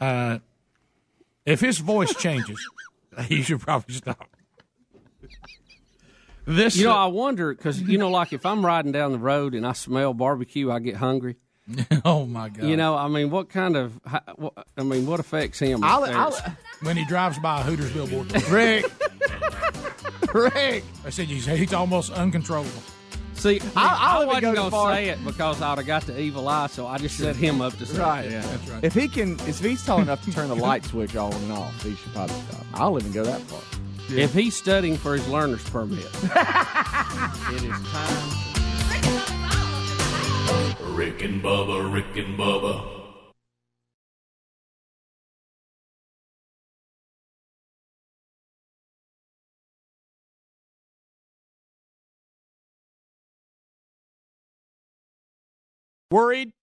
[SPEAKER 1] Uh, if his voice changes, he should probably stop. This,
[SPEAKER 5] You know, I wonder because you know, like if I'm riding down the road and I smell barbecue, I get hungry.
[SPEAKER 1] oh my god!
[SPEAKER 5] You know, I mean, what kind of? I mean, what affects him?
[SPEAKER 6] I'll. I'll,
[SPEAKER 1] when he drives by a Hooters billboard,
[SPEAKER 6] Rick, Rick,
[SPEAKER 1] I said he's, he's almost uncontrollable.
[SPEAKER 5] See,
[SPEAKER 6] I'll
[SPEAKER 5] I,
[SPEAKER 6] even
[SPEAKER 5] wasn't
[SPEAKER 6] go
[SPEAKER 5] going
[SPEAKER 6] as
[SPEAKER 5] to
[SPEAKER 6] far-
[SPEAKER 5] say it because I'd have got the evil eye, so I just set him up to say
[SPEAKER 6] right?
[SPEAKER 5] it.
[SPEAKER 1] Yeah, that's right.
[SPEAKER 6] If he can, if he's tall enough to turn the light switch on and off, he should probably stop. I'll even go that far.
[SPEAKER 5] If he's studying for his learner's permit, it is time.
[SPEAKER 17] Rick and Bubba, Rick and Bubba.
[SPEAKER 1] Worried?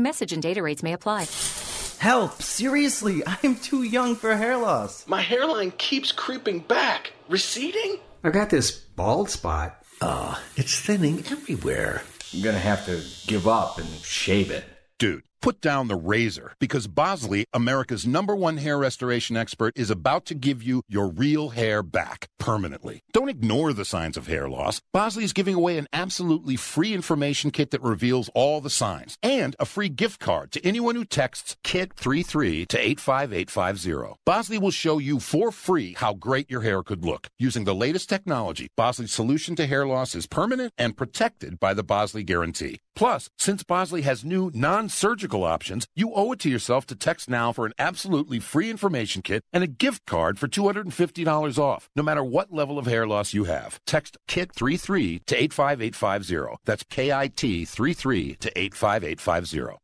[SPEAKER 18] Message and data rates may apply.
[SPEAKER 19] Help! Seriously, I'm too young for hair loss.
[SPEAKER 20] My hairline keeps creeping back. Receding?
[SPEAKER 21] I got this bald spot.
[SPEAKER 22] Ugh, it's thinning everywhere.
[SPEAKER 23] I'm gonna have to give up and shave it.
[SPEAKER 24] Dude, put down the razor because Bosley, America's number one hair restoration expert, is about to give you your real hair back permanently. Don't ignore the signs of hair loss. Bosley is giving away an absolutely free information kit that reveals all the signs and a free gift card to anyone who texts KIT33 to 85850. Bosley will show you for free how great your hair could look using the latest technology. Bosley's solution to hair loss is permanent and protected by the Bosley Guarantee. Plus, since Bosley has new non-surgical options, you owe it to yourself to text now for an absolutely free information kit and a gift card for $250 off, no matter what level of hair loss you have. Text KIT33 to 85850. That's K-I-T 33 to 85850.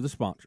[SPEAKER 5] the sponsor.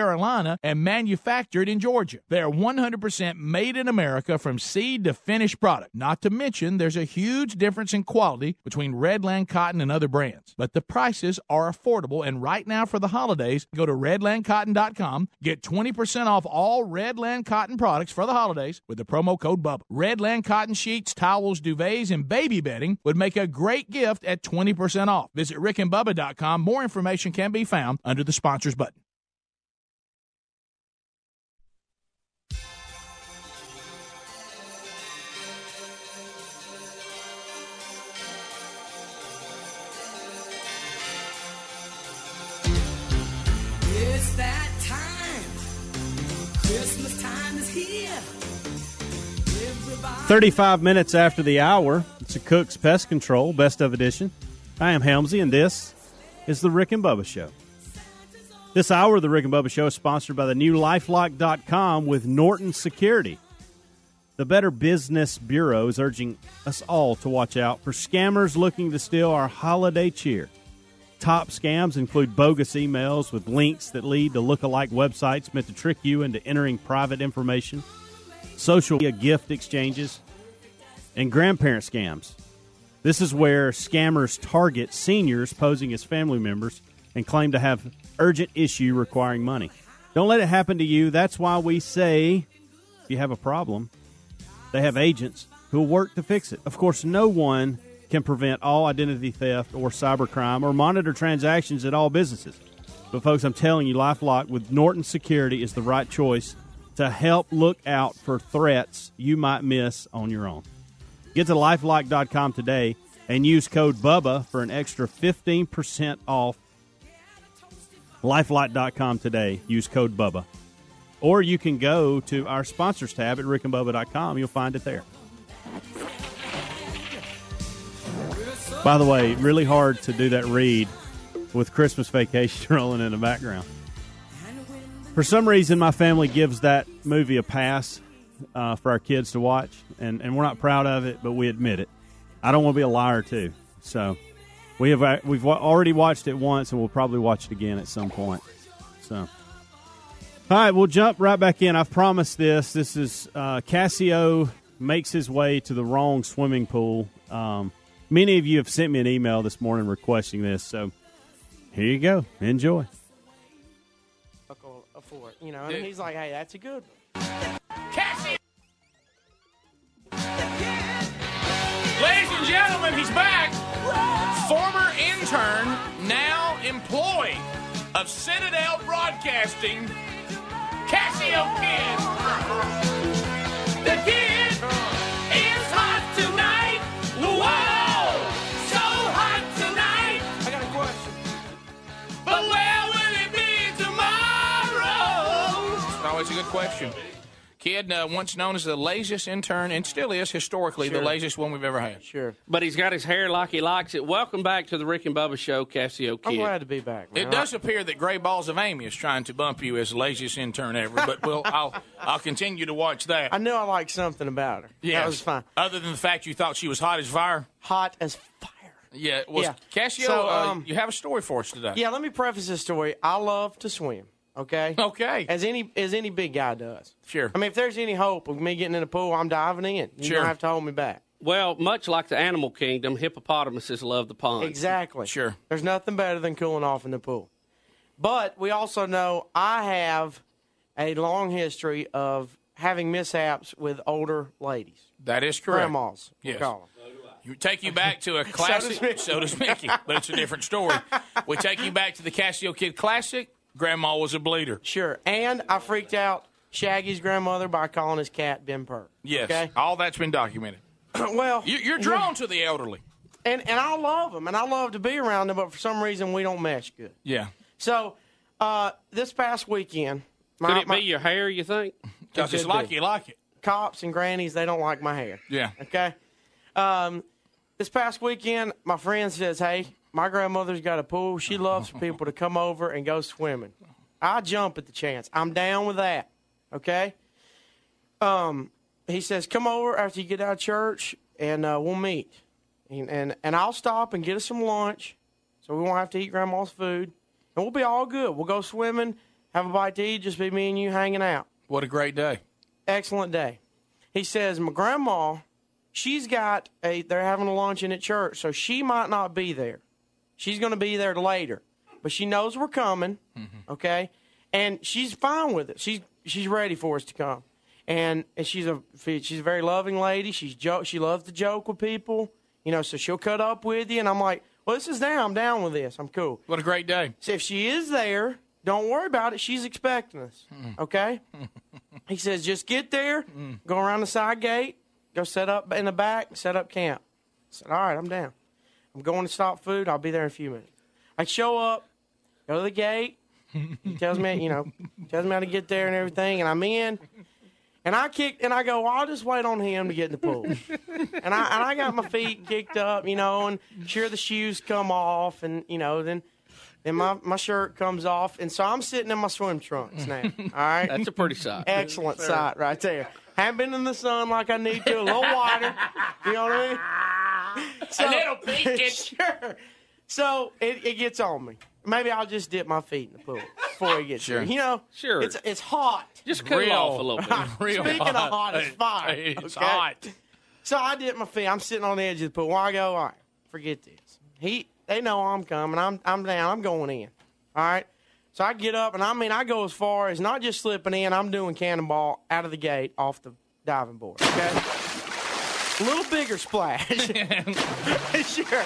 [SPEAKER 1] Carolina and manufactured in Georgia. They are 100% made in America from seed to finished product. Not to mention, there's a huge difference in quality between Redland Cotton and other brands. But the prices are affordable, and right now for the holidays, go to redlandcotton.com, get 20% off all Redland Cotton products for the holidays with the promo code BUBBA. Redland Cotton sheets, towels, duvets, and baby bedding would make a great gift at 20% off. Visit rickandbubba.com. More information can be found under the sponsors button.
[SPEAKER 25] 35 minutes after the hour, it's a Cook's Pest Control Best of Edition. I am Helmsy, and this is the Rick and Bubba Show. This hour of the Rick and Bubba Show is sponsored by the new Lifelock.com with Norton Security. The Better Business Bureau is urging us all to watch out for scammers looking to steal our holiday cheer. Top scams include bogus emails with links that lead to look-alike websites meant to trick you into entering private information, social media gift exchanges, and grandparent scams. This is where scammers target seniors posing as family members and claim to have urgent issue requiring money. Don't let it happen to you. That's why we say if you have a problem, they have agents who will work to fix it. Of course, no one can prevent all identity theft or cybercrime or monitor transactions at all businesses. But, folks, I'm telling you, Lifelock with Norton Security is the right choice to help look out for threats you might miss on your own. Get to lifelock.com today and use code BUBBA for an extra 15% off. Lifelock.com today. Use code BUBBA. Or you can go to our sponsors tab at rickandbubba.com. You'll find it there. By the way, really hard to do that read with Christmas Vacation rolling in the background. For some reason, my family gives that movie a pass uh, for our kids to watch, and, and we're not proud of it, but we admit it. I don't want to be a liar too, so we have uh, we've already watched it once, and we'll probably watch it again at some point. So, all right, we'll jump right back in. I've promised this. This is uh, Cassio makes his way to the wrong swimming pool. Um, many of you have sent me an email this morning requesting this, so here you go. Enjoy.
[SPEAKER 26] Buckle for it, you know. And he's like, "Hey, that's a good one."
[SPEAKER 1] Cassie! Ladies and gentlemen, he's back. Former intern, now employee of Citadel Broadcasting, Cassio Kid. The kid It's a good question. Kid, uh, once known as the laziest intern, and still is historically the laziest one we've ever had.
[SPEAKER 26] Sure.
[SPEAKER 5] But he's got his hair like he likes it. Welcome back to the Rick and Bubba Show, Cassio Kid.
[SPEAKER 26] I'm glad to be back. Man.
[SPEAKER 1] It does appear that Gray Balls of Amy is trying to bump you as the laziest intern ever, but we'll, I'll I'll continue to watch that.
[SPEAKER 26] I knew I liked something about her.
[SPEAKER 1] Yeah,
[SPEAKER 26] That was fine.
[SPEAKER 1] Other than the fact you thought she was hot as fire.
[SPEAKER 26] Hot as fire.
[SPEAKER 1] Yeah, was
[SPEAKER 26] Yeah.
[SPEAKER 1] Cassio?
[SPEAKER 26] So,
[SPEAKER 1] uh,
[SPEAKER 26] um,
[SPEAKER 1] you have a story for us today.
[SPEAKER 26] Yeah, let me preface this story. I love to swim. Okay.
[SPEAKER 1] Okay.
[SPEAKER 26] As any as any big guy does.
[SPEAKER 1] Sure.
[SPEAKER 26] I mean, if there's any hope of me getting in the pool, I'm diving in. You
[SPEAKER 5] Sure.
[SPEAKER 26] don't have to hold me back.
[SPEAKER 5] Well, much like the animal kingdom, hippopotamuses love the pond.
[SPEAKER 26] Exactly.
[SPEAKER 1] Sure.
[SPEAKER 26] There's nothing better than cooling off in the pool. But we also know I have a long history of having mishaps with older ladies.
[SPEAKER 1] That is correct.
[SPEAKER 26] Grandmas. we'll
[SPEAKER 1] Yes. You take you back to a
[SPEAKER 26] does
[SPEAKER 1] classic.
[SPEAKER 26] Mickey.
[SPEAKER 1] so does Mickey, but it's a different story. We take you back to the Casio Kid Classic. Grandma was a bleeder.
[SPEAKER 26] Sure. And I freaked out Shaggy's grandmother by calling his cat Ben Pert.
[SPEAKER 1] Yes,
[SPEAKER 26] Okay.
[SPEAKER 1] all that's been documented.
[SPEAKER 26] well,
[SPEAKER 1] You- You're drawn to the elderly.
[SPEAKER 26] and and I love them, and I love to be around them, but for some reason we don't mesh good.
[SPEAKER 1] Yeah.
[SPEAKER 26] So uh, this past weekend, my,
[SPEAKER 5] Could it
[SPEAKER 26] my-
[SPEAKER 5] be your hair, you think?
[SPEAKER 1] Because it's like
[SPEAKER 26] be.
[SPEAKER 1] you like it.
[SPEAKER 26] cops and grannies they don't like my hair.
[SPEAKER 1] Yeah.
[SPEAKER 26] Okay. Um, this past weekend, my friend says, "Hey, my grandmother's got a pool. She loves for people to come over and go swimming. I jump at the chance. I'm down with that. Okay. Um, he says, "Come over after you get out of church, and uh, we'll meet, and, and and I'll stop and get us some lunch, so we won't have to eat grandma's food, and we'll be all good. We'll go swimming, have a bite to eat, just be me and you hanging out."
[SPEAKER 1] What a great day.
[SPEAKER 26] excellent day. He says, My grandma, she's got a, they're having a luncheon at church, so she might not be there. She's going to be there later, but she knows we're coming, mm-hmm. okay? And she's fine with it. She's, she's ready for us to come. And, and she's a she's a very loving lady. She's jo- she loves to joke with people, you know. So she'll cut up with you, and I'm like, well, this is down. I'm down with this. I'm cool.
[SPEAKER 1] What a great day.
[SPEAKER 26] So if she is there, don't worry about it. She's expecting us. Mm-hmm. Okay? he says, just get there, mm. go around the side gate, go set up in the back, set up camp. I said, all right, I'm down. I'm going to stop food. I'll be there in a few minutes. I show up, go to the gate. He tells me, you know, tells me how to get there and everything, and I'm in. And I kicked, and I go, well, I'll just wait on him to get in the pool. and I and I got my feet kicked up, you know, and sure the shoes come off, and you know, then then my, my shirt comes off, and so I'm sitting in my swim trunks now. All right,
[SPEAKER 27] That's a pretty sight.
[SPEAKER 26] Excellent sight right there. Haven't been in the sun like I need to, a little water. You know what I mean?
[SPEAKER 1] A little peaked.
[SPEAKER 26] sure. So it, it gets on me. Maybe I'll just dip my feet in the pool before it gets
[SPEAKER 27] Sure.
[SPEAKER 26] there. You know,
[SPEAKER 27] Sure.
[SPEAKER 26] It's it's hot.
[SPEAKER 27] Just cool
[SPEAKER 1] Real-
[SPEAKER 27] off a little bit.
[SPEAKER 1] real
[SPEAKER 26] Speaking of hot, it's fire.
[SPEAKER 1] It's
[SPEAKER 26] okay?
[SPEAKER 1] hot.
[SPEAKER 26] So I dip my feet. I'm sitting on the edge of the pool. Well, I go, all right, forget this. He, they know I'm coming. I'm, I'm down. I'm going in. All right. So I get up, and I mean, I go as far as not just slipping in. I'm doing cannonball out of the gate off the diving board. Okay. A little bigger splash. sure.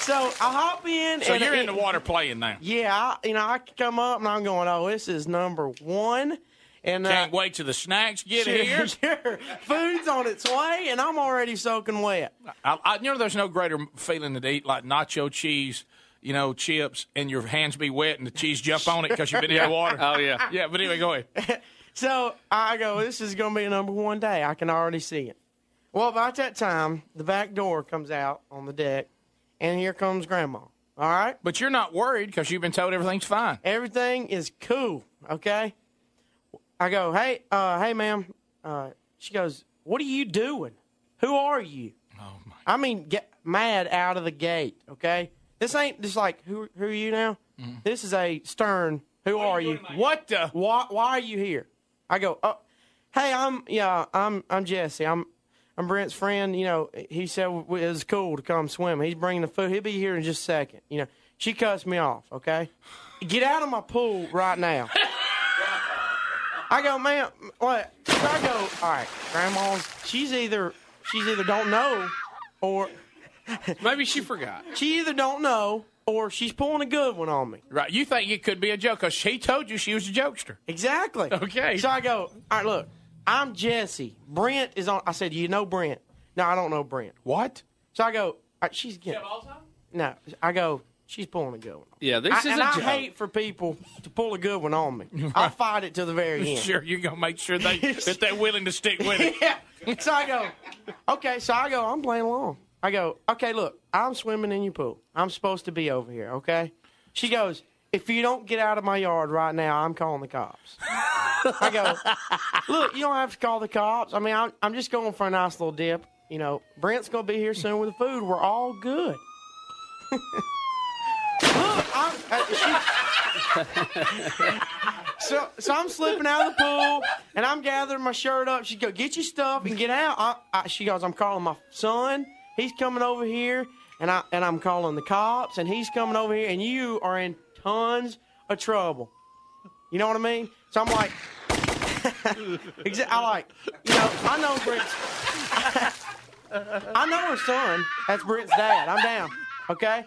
[SPEAKER 26] So I hop in.
[SPEAKER 1] So
[SPEAKER 26] and
[SPEAKER 1] you're
[SPEAKER 26] it-
[SPEAKER 1] in the water playing now.
[SPEAKER 26] Yeah, I, you know, I come up and I'm going, oh, this is number one. And uh,
[SPEAKER 1] Can't wait till the snacks get
[SPEAKER 26] sure,
[SPEAKER 1] here.
[SPEAKER 26] Sure. Food's on its way, and I'm already soaking wet.
[SPEAKER 1] I, I, you know, there's no greater feeling than to eat like nacho cheese, you know, chips, and your hands be wet and the cheese jump on it because you've been in the water.
[SPEAKER 27] Oh, yeah.
[SPEAKER 1] Yeah, but anyway, go ahead.
[SPEAKER 26] So I go, this is going to be a number one day. I can already see it. Well, about that time, the back door comes out on the deck, and here comes Grandma. All right?
[SPEAKER 1] But you're not worried because you've been told everything's fine.
[SPEAKER 26] Everything is cool, okay? I go, hey, uh, hey, ma'am. Uh, she goes, what are you doing? Who are you?
[SPEAKER 1] Oh my!
[SPEAKER 26] I mean, get mad out of the gate, okay? This ain't just like, who, who are you now?
[SPEAKER 1] Mm-hmm.
[SPEAKER 26] This is a stern, who are you?
[SPEAKER 1] What the?
[SPEAKER 26] Why, why are you here? I go, oh, hey, I'm, yeah, I'm, I'm Jesse. I'm, I'm Brent's friend. You know, he said it was cool to come swim. He's bringing the food. He'll be here in just a second. You know, she cuts me off, okay? Get out of my pool right now. I go, man, what? So I go, all right, grandma's, she's either, she's either don't know or
[SPEAKER 27] Maybe she forgot.
[SPEAKER 26] she either don't know or she's pulling a good one on me.
[SPEAKER 1] Right? You think it could be a joke because she told you she was a jokester.
[SPEAKER 26] Exactly.
[SPEAKER 1] Okay.
[SPEAKER 26] So I go, all right, look, I'm Jesse. Brent is on. I said, you know Brent? No, I don't know Brent.
[SPEAKER 1] What?
[SPEAKER 26] So I go, all right, she's getting. No, I go, she's pulling a good one.
[SPEAKER 27] Yeah, this
[SPEAKER 26] I,
[SPEAKER 27] is
[SPEAKER 26] and
[SPEAKER 27] a
[SPEAKER 26] I
[SPEAKER 27] joke.
[SPEAKER 26] hate for people to pull a good one on me. I'll fight it to the very end.
[SPEAKER 1] Sure, you're gonna make sure they that they're willing to stick with it.
[SPEAKER 26] yeah. So I go, okay, so I go, I'm playing along. I go, okay, look, I'm swimming in your pool. I'm supposed to be over here, okay? She goes, if you don't get out of my yard right now, I'm calling the cops. I go, look, you don't have to call the cops. I mean, I'm, I'm just going for a nice little dip. You know, Brent's going to be here soon with the food. We're all good. look, I'm, uh, she, so, so I'm slipping out of the pool and I'm gathering my shirt up. She go, get your stuff and get out. I, I, she goes, I'm calling my son. He's coming over here, and I and I'm calling the cops, and he's coming over here, and you are in tons of trouble. You know what I mean? So I'm like, I like, you know, I know Brent's, I know her son. That's Brent's dad. I'm down. Okay.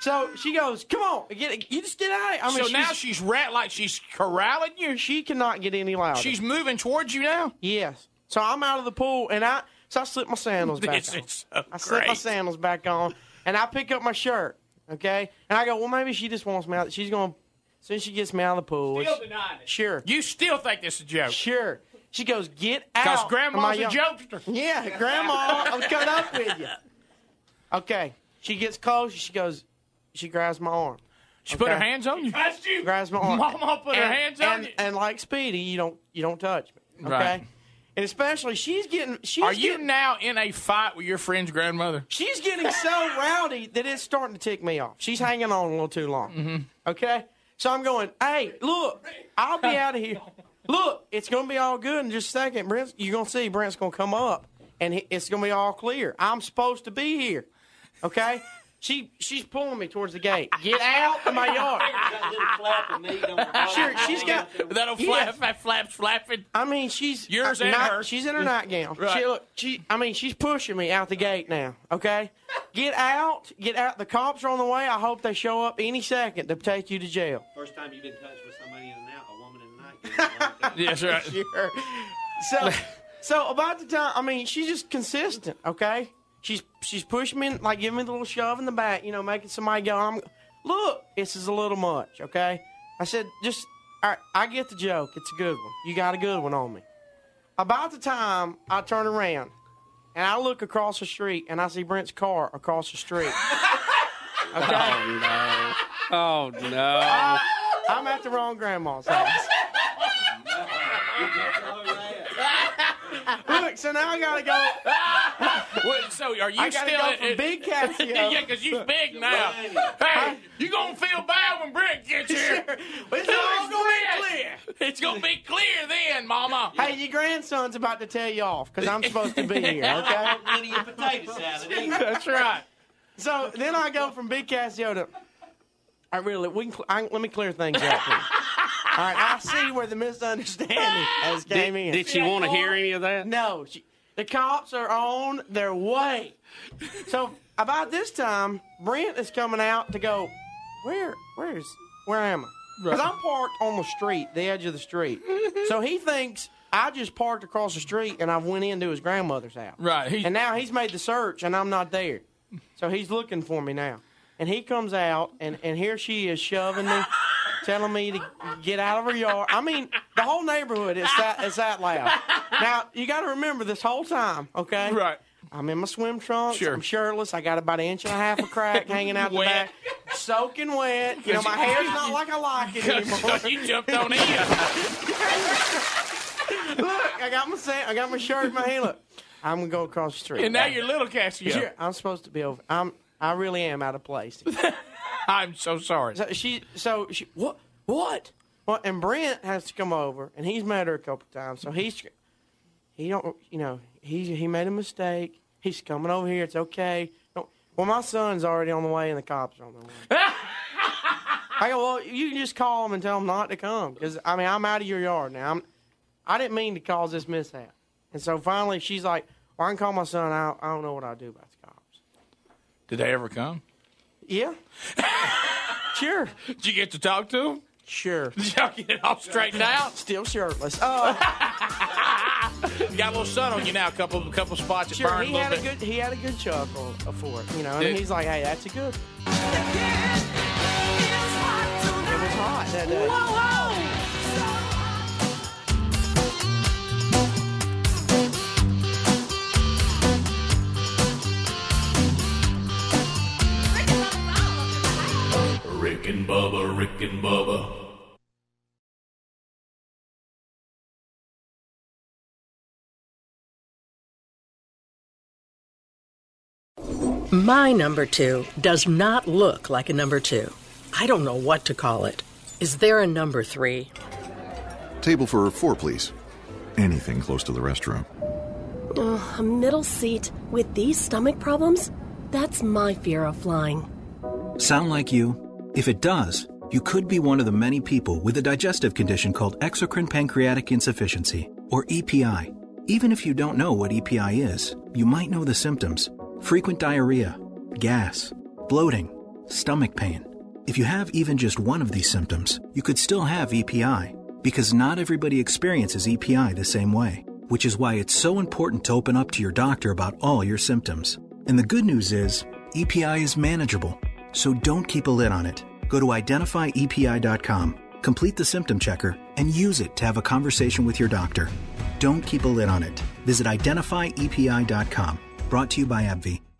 [SPEAKER 26] So she goes, "Come on, get you just get out." I mean,
[SPEAKER 1] so now she's rat like she's corralling you.
[SPEAKER 26] She cannot get any louder.
[SPEAKER 1] She's moving towards you now.
[SPEAKER 26] Yes. So I'm out of the pool, and I so I slip my sandals back
[SPEAKER 1] This
[SPEAKER 26] on.
[SPEAKER 1] is so
[SPEAKER 26] I slip my sandals back on, and I pick up my shirt. Okay, and I go, well, maybe she just wants me out. She's going to, as soon as she gets me out of the pool.
[SPEAKER 1] Still
[SPEAKER 26] it's-
[SPEAKER 1] denying it.
[SPEAKER 26] Sure.
[SPEAKER 1] You still think this is a joke?
[SPEAKER 26] Sure. She goes, get out.
[SPEAKER 1] Because
[SPEAKER 26] of
[SPEAKER 1] Grandma's
[SPEAKER 26] my
[SPEAKER 1] a
[SPEAKER 26] yard."
[SPEAKER 1] jokester.
[SPEAKER 26] Yeah, Grandma, I'm coming up with you. Okay. She gets close. She goes, she grabs my arm.
[SPEAKER 1] She put her hands on you.
[SPEAKER 26] Touched you. Grabs my arm.
[SPEAKER 1] Mama put her
[SPEAKER 26] And-
[SPEAKER 1] hands on
[SPEAKER 26] and,
[SPEAKER 1] you.
[SPEAKER 26] And like Speedy, you don't you don't touch me. Okay.
[SPEAKER 1] Right.
[SPEAKER 26] And especially she's getting she's
[SPEAKER 1] Are you
[SPEAKER 26] getting,
[SPEAKER 1] now in a fight with your friend's grandmother?
[SPEAKER 26] she's getting so rowdy that it's starting to tick me off. She's hanging on a little too long.
[SPEAKER 1] Mm-hmm.
[SPEAKER 26] Okay? So I'm going, hey, look, I'll be out of here. Look, it's going to be all good in just a second. Brent, you're going to see Brent's going to come up, and it's going to be all clear. I'm supposed to be here. Okay? She She's pulling me towards the gate. Get out of my yard. Sure, she's got
[SPEAKER 1] That'll
[SPEAKER 26] Yeah.
[SPEAKER 1] flap, that flaps flapping.
[SPEAKER 26] I mean, she's
[SPEAKER 1] Yours
[SPEAKER 26] uh,
[SPEAKER 1] and
[SPEAKER 26] not-
[SPEAKER 1] hers.
[SPEAKER 26] She's in her nightgown.
[SPEAKER 1] Right.
[SPEAKER 26] She look. She. I mean, she's pushing me out the gate now. Okay, get out. Get out. The cops are on the way. I hope they show up any second to take you to jail.
[SPEAKER 25] First time you've been touched with somebody in and out, a woman in a night.
[SPEAKER 1] Yes, right.
[SPEAKER 26] Sure. So, so about the time. I mean, she's just consistent. Okay. She's she's pushing me, like giving me the little shove in the back. You know, making somebody go. I'm. Look, this is a little much. Okay. I said, just. Right, I get the joke. It's a good one. You got a good one on me. about the time I turn around and I look across the street and I see Brent's car across the street. Okay.
[SPEAKER 27] Oh no! Oh no!
[SPEAKER 26] I, I'm at the wrong grandma's house. Look, so now I gotta go.
[SPEAKER 1] What, so are you
[SPEAKER 26] I gotta
[SPEAKER 1] still
[SPEAKER 26] go
[SPEAKER 1] at,
[SPEAKER 26] from Big Casio.
[SPEAKER 1] yeah, because you big now. hey, you gonna feel bad when Brent gets here.
[SPEAKER 26] It's all gonna be clear.
[SPEAKER 1] It's gonna be clear then, Mama.
[SPEAKER 26] Hey, your grandson's about to tell you off because I'm supposed to be here. Okay.
[SPEAKER 19] Lydia potato salad.
[SPEAKER 26] That's right. So then I go from Big Casio to. I really we can, I, let me clear things up. Here. All right, I see where the misunderstanding has came
[SPEAKER 27] Did,
[SPEAKER 26] in.
[SPEAKER 27] did she want to hear any of that?
[SPEAKER 26] No, she, the cops are on their way. So about this time, Brent is coming out to go. Where? Where's? Where am I? Because I'm parked on the street, the edge of the street. so he thinks I just parked across the street and I went into his grandmother's house.
[SPEAKER 1] Right. He,
[SPEAKER 26] And now he's made the search and I'm not there. So he's looking for me now. And he comes out and, and here she is shoving me, telling me to get out of her yard. I mean, the whole neighborhood is that is that loud. Now you gotta remember this whole time, okay?
[SPEAKER 1] Right.
[SPEAKER 26] I'm in my swim trunks.
[SPEAKER 1] Sure.
[SPEAKER 26] I'm shirtless. I got about an inch and a half of crack hanging out the back, soaking wet. You know, my hair's not like I like it anymore.
[SPEAKER 1] you jumped on in.
[SPEAKER 26] Look, I got my sa- I got my shirt, my hand. Look, I'm gonna go across the street.
[SPEAKER 1] And now you're little Casio.
[SPEAKER 26] Sure, I'm supposed to be over. I'm. I really am out of place.
[SPEAKER 1] I'm so sorry.
[SPEAKER 26] So she. So she. What? What? Well, and Brent has to come over, and he's met her a couple times. So he's. He don't. You know. He he made a mistake. He's coming over here. It's okay. Don't, well, my son's already on the way, and the cops are on the way. I go. Well, you can just call them and tell them not to come, because I mean I'm out of your yard now. I'm. I didn't mean to cause this mishap. And so finally, she's like, "Well, I can call my son. I I don't know what I'll do about the cops."
[SPEAKER 1] Did they ever come?
[SPEAKER 26] Yeah. sure.
[SPEAKER 1] Did you get to talk to him?
[SPEAKER 26] Sure.
[SPEAKER 1] Did y'all get it all straightened out?
[SPEAKER 26] Still shirtless. Oh,
[SPEAKER 1] You got a little sun on you now. A couple, couple spots that
[SPEAKER 26] sure.
[SPEAKER 1] burn
[SPEAKER 26] He
[SPEAKER 1] a
[SPEAKER 26] had
[SPEAKER 1] little
[SPEAKER 26] a
[SPEAKER 1] bit.
[SPEAKER 26] good. He had a good chuckle for it. You know,
[SPEAKER 1] Did-
[SPEAKER 26] and he's like, "Hey, that's a good." It was hot that uh, day.
[SPEAKER 17] Rick and Bubba, Rick and Bubba.
[SPEAKER 15] My number two does not look like a number two. I don't know what to call it. Is there a number three?
[SPEAKER 28] Table for four, please. Anything close to the restroom.
[SPEAKER 29] Ugh, a middle seat with these stomach problems? That's my fear of flying.
[SPEAKER 30] Sound like you? If it does, you could be one of the many people with a digestive condition called exocrine pancreatic insufficiency, or EPI. Even if you don't know what EPI is, you might know the symptoms frequent diarrhea, gas, bloating, stomach pain. If you have even just one of these symptoms, you could still have EPI, because not everybody experiences EPI the same way, which is why it's so important to open up to your doctor about all your symptoms. And the good news is, EPI is manageable, so don't keep a lid on it. Go to identifyepi.com, complete the symptom checker, and use it to have a conversation with your doctor. Don't keep a lid on it. Visit identifyepi.com. Brought to you by AbbVie.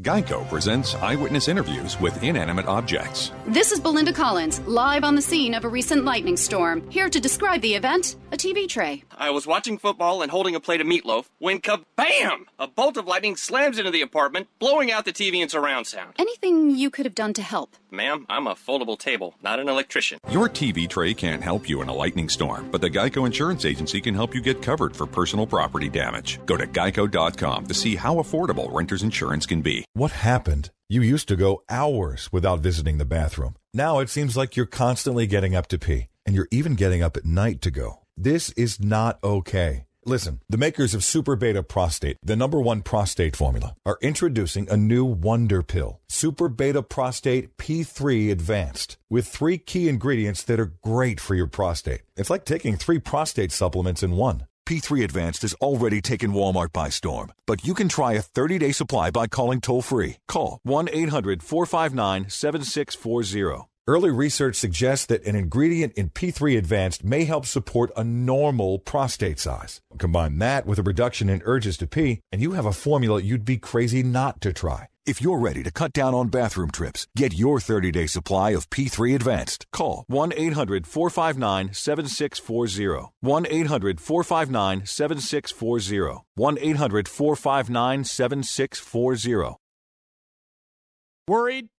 [SPEAKER 31] Geico presents eyewitness interviews with inanimate objects.
[SPEAKER 32] This is Belinda Collins, live on the scene of a recent lightning storm. Here to describe the event a TV tray.
[SPEAKER 33] I was watching football and holding a plate of meatloaf when kabam! A bolt of lightning slams into the apartment, blowing out the TV and surround sound.
[SPEAKER 32] Anything you could have done to help?
[SPEAKER 33] Ma'am, I'm a foldable table, not an electrician.
[SPEAKER 31] Your TV tray can't help you in a lightning storm, but the Geico Insurance Agency can help you get covered for personal property damage. Go to geico.com to see how affordable renter's insurance can be.
[SPEAKER 34] What happened? You used to go hours without visiting the bathroom. Now it seems like you're constantly getting up to pee, and you're even getting up at night to go. This is not okay. Listen, the makers of Super Beta Prostate, the number one prostate formula, are introducing a new wonder pill, Super Beta Prostate P3 Advanced, with three key ingredients that are great for your prostate. It's like taking three prostate supplements in one.
[SPEAKER 35] P3 Advanced has already taken Walmart by storm, but you can try a 30 day supply by calling toll free. Call 1 800 459 7640.
[SPEAKER 34] Early research suggests that an ingredient in P3 Advanced may help support a normal prostate size. Combine that with a reduction in urges to pee, and you have a formula you'd be crazy not to try.
[SPEAKER 35] If you're ready to cut down on bathroom trips, get your 30 day supply of P3 Advanced. Call 1 800 459 7640. 1 800 459 7640. 1 800 459 7640.
[SPEAKER 1] Worried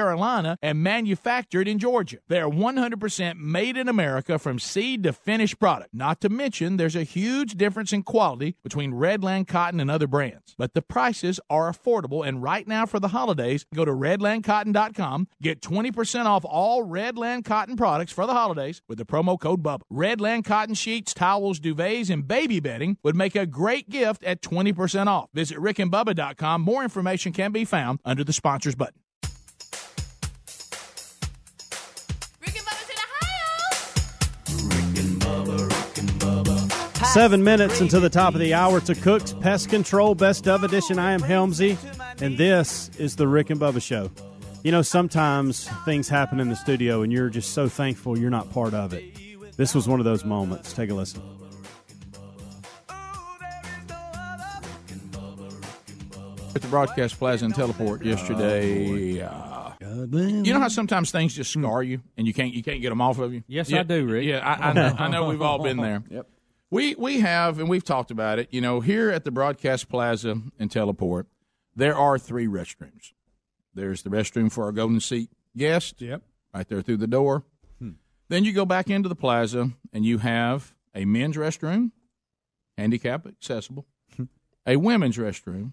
[SPEAKER 1] Carolina and manufactured in Georgia. They are 100% made in America from seed to finished product. Not to mention, there's a huge difference in quality between Redland Cotton and other brands. But the prices are affordable, and right now for the holidays, go to redlandcotton.com, get 20% off all Redland Cotton products for the holidays with the promo code BUBBA. Redland Cotton sheets, towels, duvets, and baby bedding would make a great gift at 20% off. Visit rickandbubba.com. More information can be found under the sponsors button.
[SPEAKER 25] Seven minutes until the top of the hour to Cook's Pest Control Best of Edition. I am Helmsy, and this is the Rick and Bubba Show. You know, sometimes things happen in the studio, and you're just so thankful you're not part of it. This was one of those moments. Take a listen.
[SPEAKER 1] At the broadcast plaza and teleport yesterday. Uh, you know how sometimes things just scar you and you can't you can't get them off of you.
[SPEAKER 5] Yes,
[SPEAKER 1] yeah,
[SPEAKER 5] I do, Rick.
[SPEAKER 1] Yeah, I, I, know, I know we've all been there.
[SPEAKER 5] Yep.
[SPEAKER 1] We we have and we've talked about it. You know, here at the broadcast plaza and teleport, there are three restrooms. There's the restroom for our golden seat guest.
[SPEAKER 5] Yep.
[SPEAKER 1] Right there through the door. Hmm. Then you go back into the plaza and you have a men's restroom, handicap accessible, hmm. a women's restroom,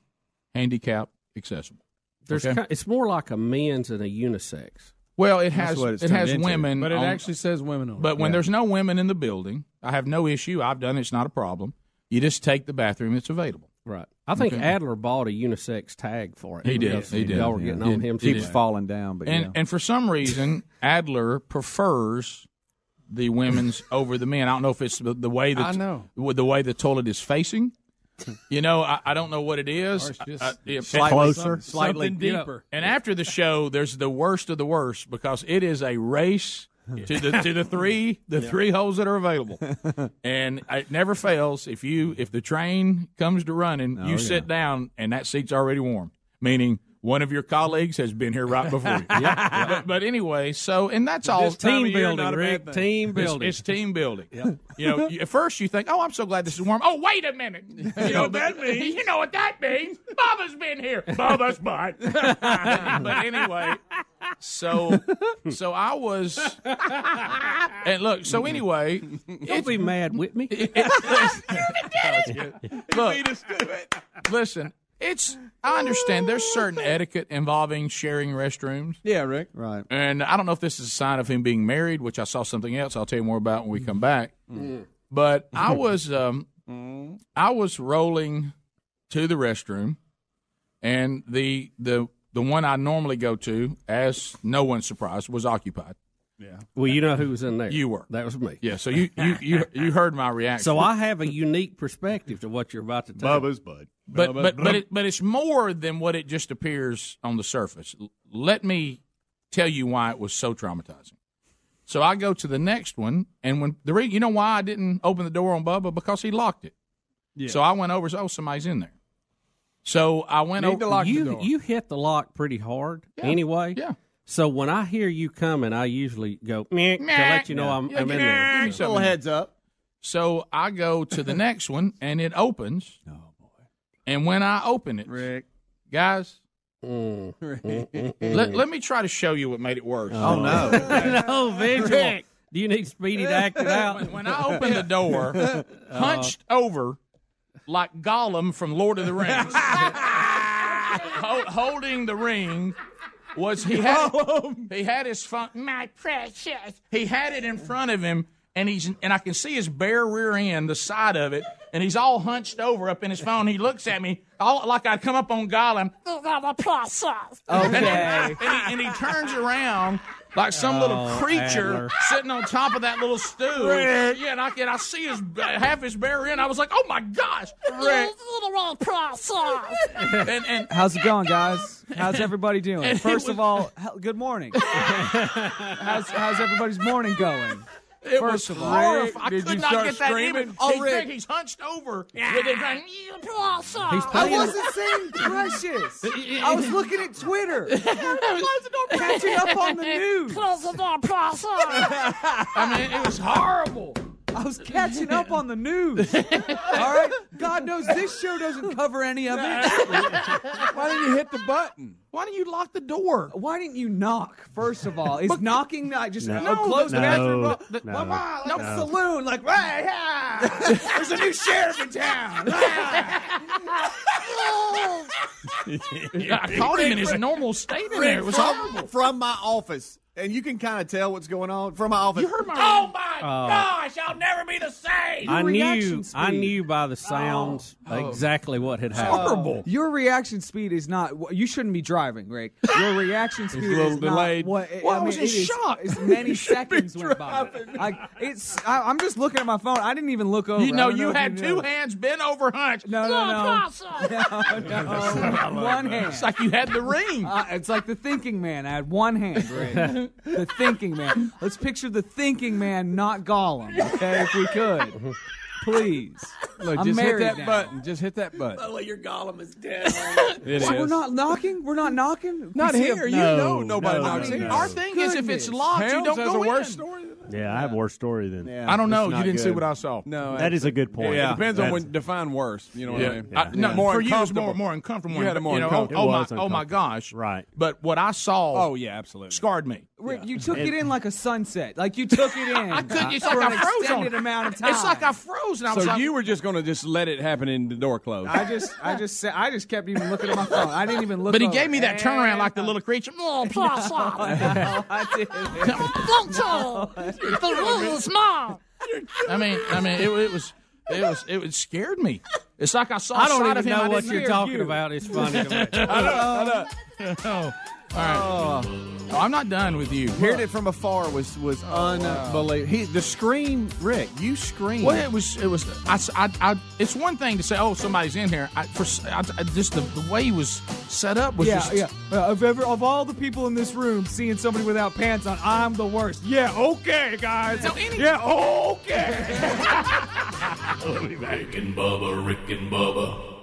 [SPEAKER 1] handicap accessible.
[SPEAKER 5] There's
[SPEAKER 1] Okay?
[SPEAKER 5] it's more like a men's and a unisex.
[SPEAKER 1] Well, it
[SPEAKER 5] That's
[SPEAKER 1] has
[SPEAKER 5] what it's
[SPEAKER 1] it
[SPEAKER 5] turned
[SPEAKER 1] has
[SPEAKER 5] into.
[SPEAKER 1] women,
[SPEAKER 5] But it
[SPEAKER 1] on-
[SPEAKER 5] actually says women on it.
[SPEAKER 1] But when
[SPEAKER 5] Yeah.
[SPEAKER 1] there's no women in the building, I have no issue. I've done it; it's not a problem. You just take the bathroom that's available.
[SPEAKER 5] Right. I think
[SPEAKER 1] Okay.
[SPEAKER 5] Adler bought a unisex tag for it.
[SPEAKER 1] He did.
[SPEAKER 5] Because
[SPEAKER 1] He did.
[SPEAKER 5] Y'all were getting
[SPEAKER 1] Yeah.
[SPEAKER 5] on him.
[SPEAKER 1] He
[SPEAKER 5] too
[SPEAKER 1] did.
[SPEAKER 36] falling down, but
[SPEAKER 1] and
[SPEAKER 36] yeah.
[SPEAKER 1] and for some reason, Adler prefers the women's over the men. I don't know if it's the, the way that
[SPEAKER 5] I know.
[SPEAKER 1] with the way the toilet is facing. You know, I, I don't know what it is.
[SPEAKER 5] Or it's just
[SPEAKER 1] I- yeah,
[SPEAKER 5] slightly-
[SPEAKER 1] closer,
[SPEAKER 5] slightly
[SPEAKER 1] Something
[SPEAKER 5] deeper.
[SPEAKER 1] And after the show, there's the worst of the worst because it is a race to the to the three the
[SPEAKER 5] Yeah.
[SPEAKER 1] three holes that are available, and it never fails. If you if the train comes to running,
[SPEAKER 36] Oh,
[SPEAKER 1] you
[SPEAKER 36] yeah.
[SPEAKER 1] sit down and that seat's already warm, meaning. One of your colleagues has been here right before you.
[SPEAKER 5] Yeah.
[SPEAKER 1] But, but anyway, so and that's all
[SPEAKER 5] team building, year, not a bad thing. Team building.
[SPEAKER 1] It's, team building. You know, you- at first you think, "Oh, I'm so glad this is warm." Oh, wait a minute. You know what that means? You know what that means? Bubba's been here. Bubba's butt. but anyway, So, so I was, and look. So anyway,
[SPEAKER 5] Don't be mad with me.
[SPEAKER 1] look, listen. It's I understand. There's certain etiquette involving sharing restrooms.
[SPEAKER 36] Yeah, Rick.
[SPEAKER 37] Right.
[SPEAKER 1] And I don't know if this is a sign of him being married, which I saw something else. I'll tell you more about when we come back. But I was, um, I was rolling to the restroom, and the the the one I normally go to, as no one's surprised, was occupied.
[SPEAKER 36] Yeah.
[SPEAKER 5] Well, you know who was in there.
[SPEAKER 1] You were.
[SPEAKER 5] That was me.
[SPEAKER 1] Yeah. So you you you, you heard my reaction.
[SPEAKER 5] So I have a unique perspective to what you're about to tell.
[SPEAKER 36] Bubba's bud.
[SPEAKER 1] But but but it, but it's more than what it just appears on the surface. Let me tell you why it was so traumatizing. So I go to the next one, and when the re- you know why I didn't open the door on Bubba because he locked it.
[SPEAKER 5] Yeah.
[SPEAKER 1] So I went over. So oh, somebody's in there. So I went
[SPEAKER 5] Need
[SPEAKER 1] over.
[SPEAKER 5] to lock the You- door. you hit the lock pretty hard anyway.
[SPEAKER 1] Yeah.
[SPEAKER 5] So when I hear you coming, I usually go meh, to let you know I'm,
[SPEAKER 1] Yeah,
[SPEAKER 5] I'm in there.
[SPEAKER 1] give me something.
[SPEAKER 36] heads up.
[SPEAKER 1] So I go to the next one, and it opens. Oh! And when I open it,
[SPEAKER 36] Rick,
[SPEAKER 1] guys,
[SPEAKER 5] Mm.
[SPEAKER 1] let, let me try to show you what made it worse.
[SPEAKER 5] Oh, no. no, visual.
[SPEAKER 1] Rick.
[SPEAKER 5] Do you need Speedy to act it out?
[SPEAKER 1] When, when I opened the door, hunched over like Gollum from Lord of the Rings, ho- holding the ring was he had he had his phone. My precious. He had it in front of him, and he's and I can see his bare rear end, the side of it, and he's all hunched over up in his phone. He looks at me all like I'd come up on Gollum. And,
[SPEAKER 37] Okay.
[SPEAKER 1] and, he, and he turns around like some little
[SPEAKER 37] Oh,
[SPEAKER 1] creature
[SPEAKER 37] Adler.
[SPEAKER 1] sitting on top of that little stool.
[SPEAKER 37] Rick.
[SPEAKER 1] Yeah, and I, and I see his half his bare end. I was like, oh my gosh, Rick. and, and
[SPEAKER 37] How's it going, guys? How's everybody doing? First
[SPEAKER 1] was-
[SPEAKER 37] of all, good morning. how's, how's everybody's morning going?
[SPEAKER 1] It
[SPEAKER 37] First
[SPEAKER 1] was
[SPEAKER 37] of all,
[SPEAKER 1] horrifying. I
[SPEAKER 37] Did
[SPEAKER 1] could
[SPEAKER 37] you
[SPEAKER 1] not
[SPEAKER 37] start
[SPEAKER 1] get that
[SPEAKER 37] screaming?
[SPEAKER 1] image.
[SPEAKER 37] Oh,
[SPEAKER 1] he's,
[SPEAKER 37] Rick.
[SPEAKER 1] he's hunched over with it
[SPEAKER 5] He's
[SPEAKER 37] I
[SPEAKER 5] playing.
[SPEAKER 37] wasn't saying precious. I was looking at Twitter, catching up on the news.
[SPEAKER 1] I mean, it was horrible.
[SPEAKER 37] I was catching up on the news. All right, God knows this show doesn't cover any of it.
[SPEAKER 36] Why didn't you hit the button?
[SPEAKER 1] Why didn't you lock the door?
[SPEAKER 37] Why didn't you knock? First of all, is knocking not just
[SPEAKER 1] No.
[SPEAKER 37] a closed
[SPEAKER 1] No,
[SPEAKER 37] bathroom?
[SPEAKER 1] no,
[SPEAKER 37] door?
[SPEAKER 1] no,
[SPEAKER 37] Come on, like
[SPEAKER 1] no.
[SPEAKER 37] a saloon, like right, yeah. There's a new sheriff in town.
[SPEAKER 1] Yeah, I caught him in his normal state in there. It was
[SPEAKER 36] from,
[SPEAKER 1] horrible.
[SPEAKER 36] from my office, and you can kind of tell what's going on from my office.
[SPEAKER 1] You heard my.
[SPEAKER 36] Oh
[SPEAKER 1] my
[SPEAKER 5] Oh.
[SPEAKER 1] gosh! I'll never be the same.
[SPEAKER 5] I
[SPEAKER 37] reaction
[SPEAKER 5] knew. I knew by the sounds exactly what had happened.
[SPEAKER 1] horrible.
[SPEAKER 37] Your reaction speed is not. You shouldn't be driving, Rick. Your reaction speed
[SPEAKER 36] little
[SPEAKER 37] is
[SPEAKER 36] delayed.
[SPEAKER 37] not what.
[SPEAKER 1] Well, I
[SPEAKER 37] I
[SPEAKER 1] was
[SPEAKER 37] mean,
[SPEAKER 1] in
[SPEAKER 37] it is-
[SPEAKER 1] shock.
[SPEAKER 37] It's many seconds went by. Like it's. I, I'm just looking at my phone. I didn't even look over.
[SPEAKER 1] You
[SPEAKER 37] I
[SPEAKER 1] know, you
[SPEAKER 37] if
[SPEAKER 1] had
[SPEAKER 37] know.
[SPEAKER 1] two hands bent over hunched.
[SPEAKER 37] No, no, no. no, no. One hand.
[SPEAKER 1] It's like you had the ring.
[SPEAKER 37] Uh, it's like the thinking man. I had one hand, Rick. The thinking man. Let's picture the thinking man, not Gollum. Okay, if we could, please.
[SPEAKER 36] Look,
[SPEAKER 37] I'm
[SPEAKER 36] just hit
[SPEAKER 37] married
[SPEAKER 36] that
[SPEAKER 37] now.
[SPEAKER 36] button. Just hit that button.
[SPEAKER 26] By the way your Gollum is dead.
[SPEAKER 36] It
[SPEAKER 37] So we're not knocking. We're not knocking.
[SPEAKER 36] Not
[SPEAKER 37] We see
[SPEAKER 36] here. You
[SPEAKER 25] No,
[SPEAKER 36] know nobody
[SPEAKER 25] no,
[SPEAKER 36] knocks
[SPEAKER 25] no,
[SPEAKER 36] here.
[SPEAKER 25] no.
[SPEAKER 1] Our thing is, if it's
[SPEAKER 37] Goodness.
[SPEAKER 1] locked, you
[SPEAKER 36] Helms
[SPEAKER 1] don't
[SPEAKER 36] has
[SPEAKER 1] go
[SPEAKER 36] a worse
[SPEAKER 1] in.
[SPEAKER 36] story. than that.
[SPEAKER 25] Yeah, I have a worse story than.
[SPEAKER 36] Yeah,
[SPEAKER 1] I don't
[SPEAKER 36] it's
[SPEAKER 1] know. You
[SPEAKER 36] not
[SPEAKER 1] didn't see
[SPEAKER 36] good.
[SPEAKER 1] what I saw.
[SPEAKER 36] No,
[SPEAKER 25] That is a good point.
[SPEAKER 36] Yeah, It depends on
[SPEAKER 25] That's-
[SPEAKER 36] when define worse. You know what
[SPEAKER 1] Yeah.
[SPEAKER 36] I mean?
[SPEAKER 1] I- no,
[SPEAKER 36] More
[SPEAKER 1] for you, it's
[SPEAKER 36] uncomfortable.
[SPEAKER 1] more more uncomfortable.
[SPEAKER 36] You had a more
[SPEAKER 1] you know,
[SPEAKER 36] uncomfortable.
[SPEAKER 1] Oh, oh my,
[SPEAKER 25] was
[SPEAKER 1] oh my
[SPEAKER 25] uncomfortable.
[SPEAKER 1] gosh!
[SPEAKER 25] Right.
[SPEAKER 1] But what I saw
[SPEAKER 36] Oh yeah, absolutely.
[SPEAKER 1] scarred me.
[SPEAKER 37] Rick, you took it in like a sunset. Like you took it in.
[SPEAKER 1] I couldn't. It's
[SPEAKER 37] for
[SPEAKER 1] like
[SPEAKER 37] an
[SPEAKER 1] I froze on
[SPEAKER 37] extended amount of time.
[SPEAKER 1] It's like I froze, and I was
[SPEAKER 36] So
[SPEAKER 1] like,
[SPEAKER 36] you were just going to just let it happen and the door closed.
[SPEAKER 37] I just, I just, said, I just kept even looking at my phone. I didn't even look.
[SPEAKER 1] But he
[SPEAKER 37] over.
[SPEAKER 1] gave me that turnaround like the little creature.
[SPEAKER 37] Oh, no, I didn't.
[SPEAKER 1] I mean, I mean, it, it was, it was, it was scared me. It's like I saw.
[SPEAKER 5] I
[SPEAKER 1] a
[SPEAKER 5] don't
[SPEAKER 1] side
[SPEAKER 5] even
[SPEAKER 1] of him
[SPEAKER 5] know what you're talking
[SPEAKER 1] You.
[SPEAKER 5] about. It's funny to me.
[SPEAKER 1] Oh, all right. Oh, I'm not done with you.
[SPEAKER 36] Heard it from afar was was unbelievable. He, the scream, Rick, you screamed.
[SPEAKER 1] Well, it was, it was. I, I, I, it's one thing to say, "Oh, somebody's in here." I, for I, I- just the, the way he was set up was
[SPEAKER 37] Yeah,
[SPEAKER 1] just.
[SPEAKER 37] yeah. Uh, of ever, of all the people in this room, seeing somebody without pants on, I'm the worst. Yeah, okay, guys. yeah, okay.
[SPEAKER 17] Rick and Bubba, Rick and Bubba.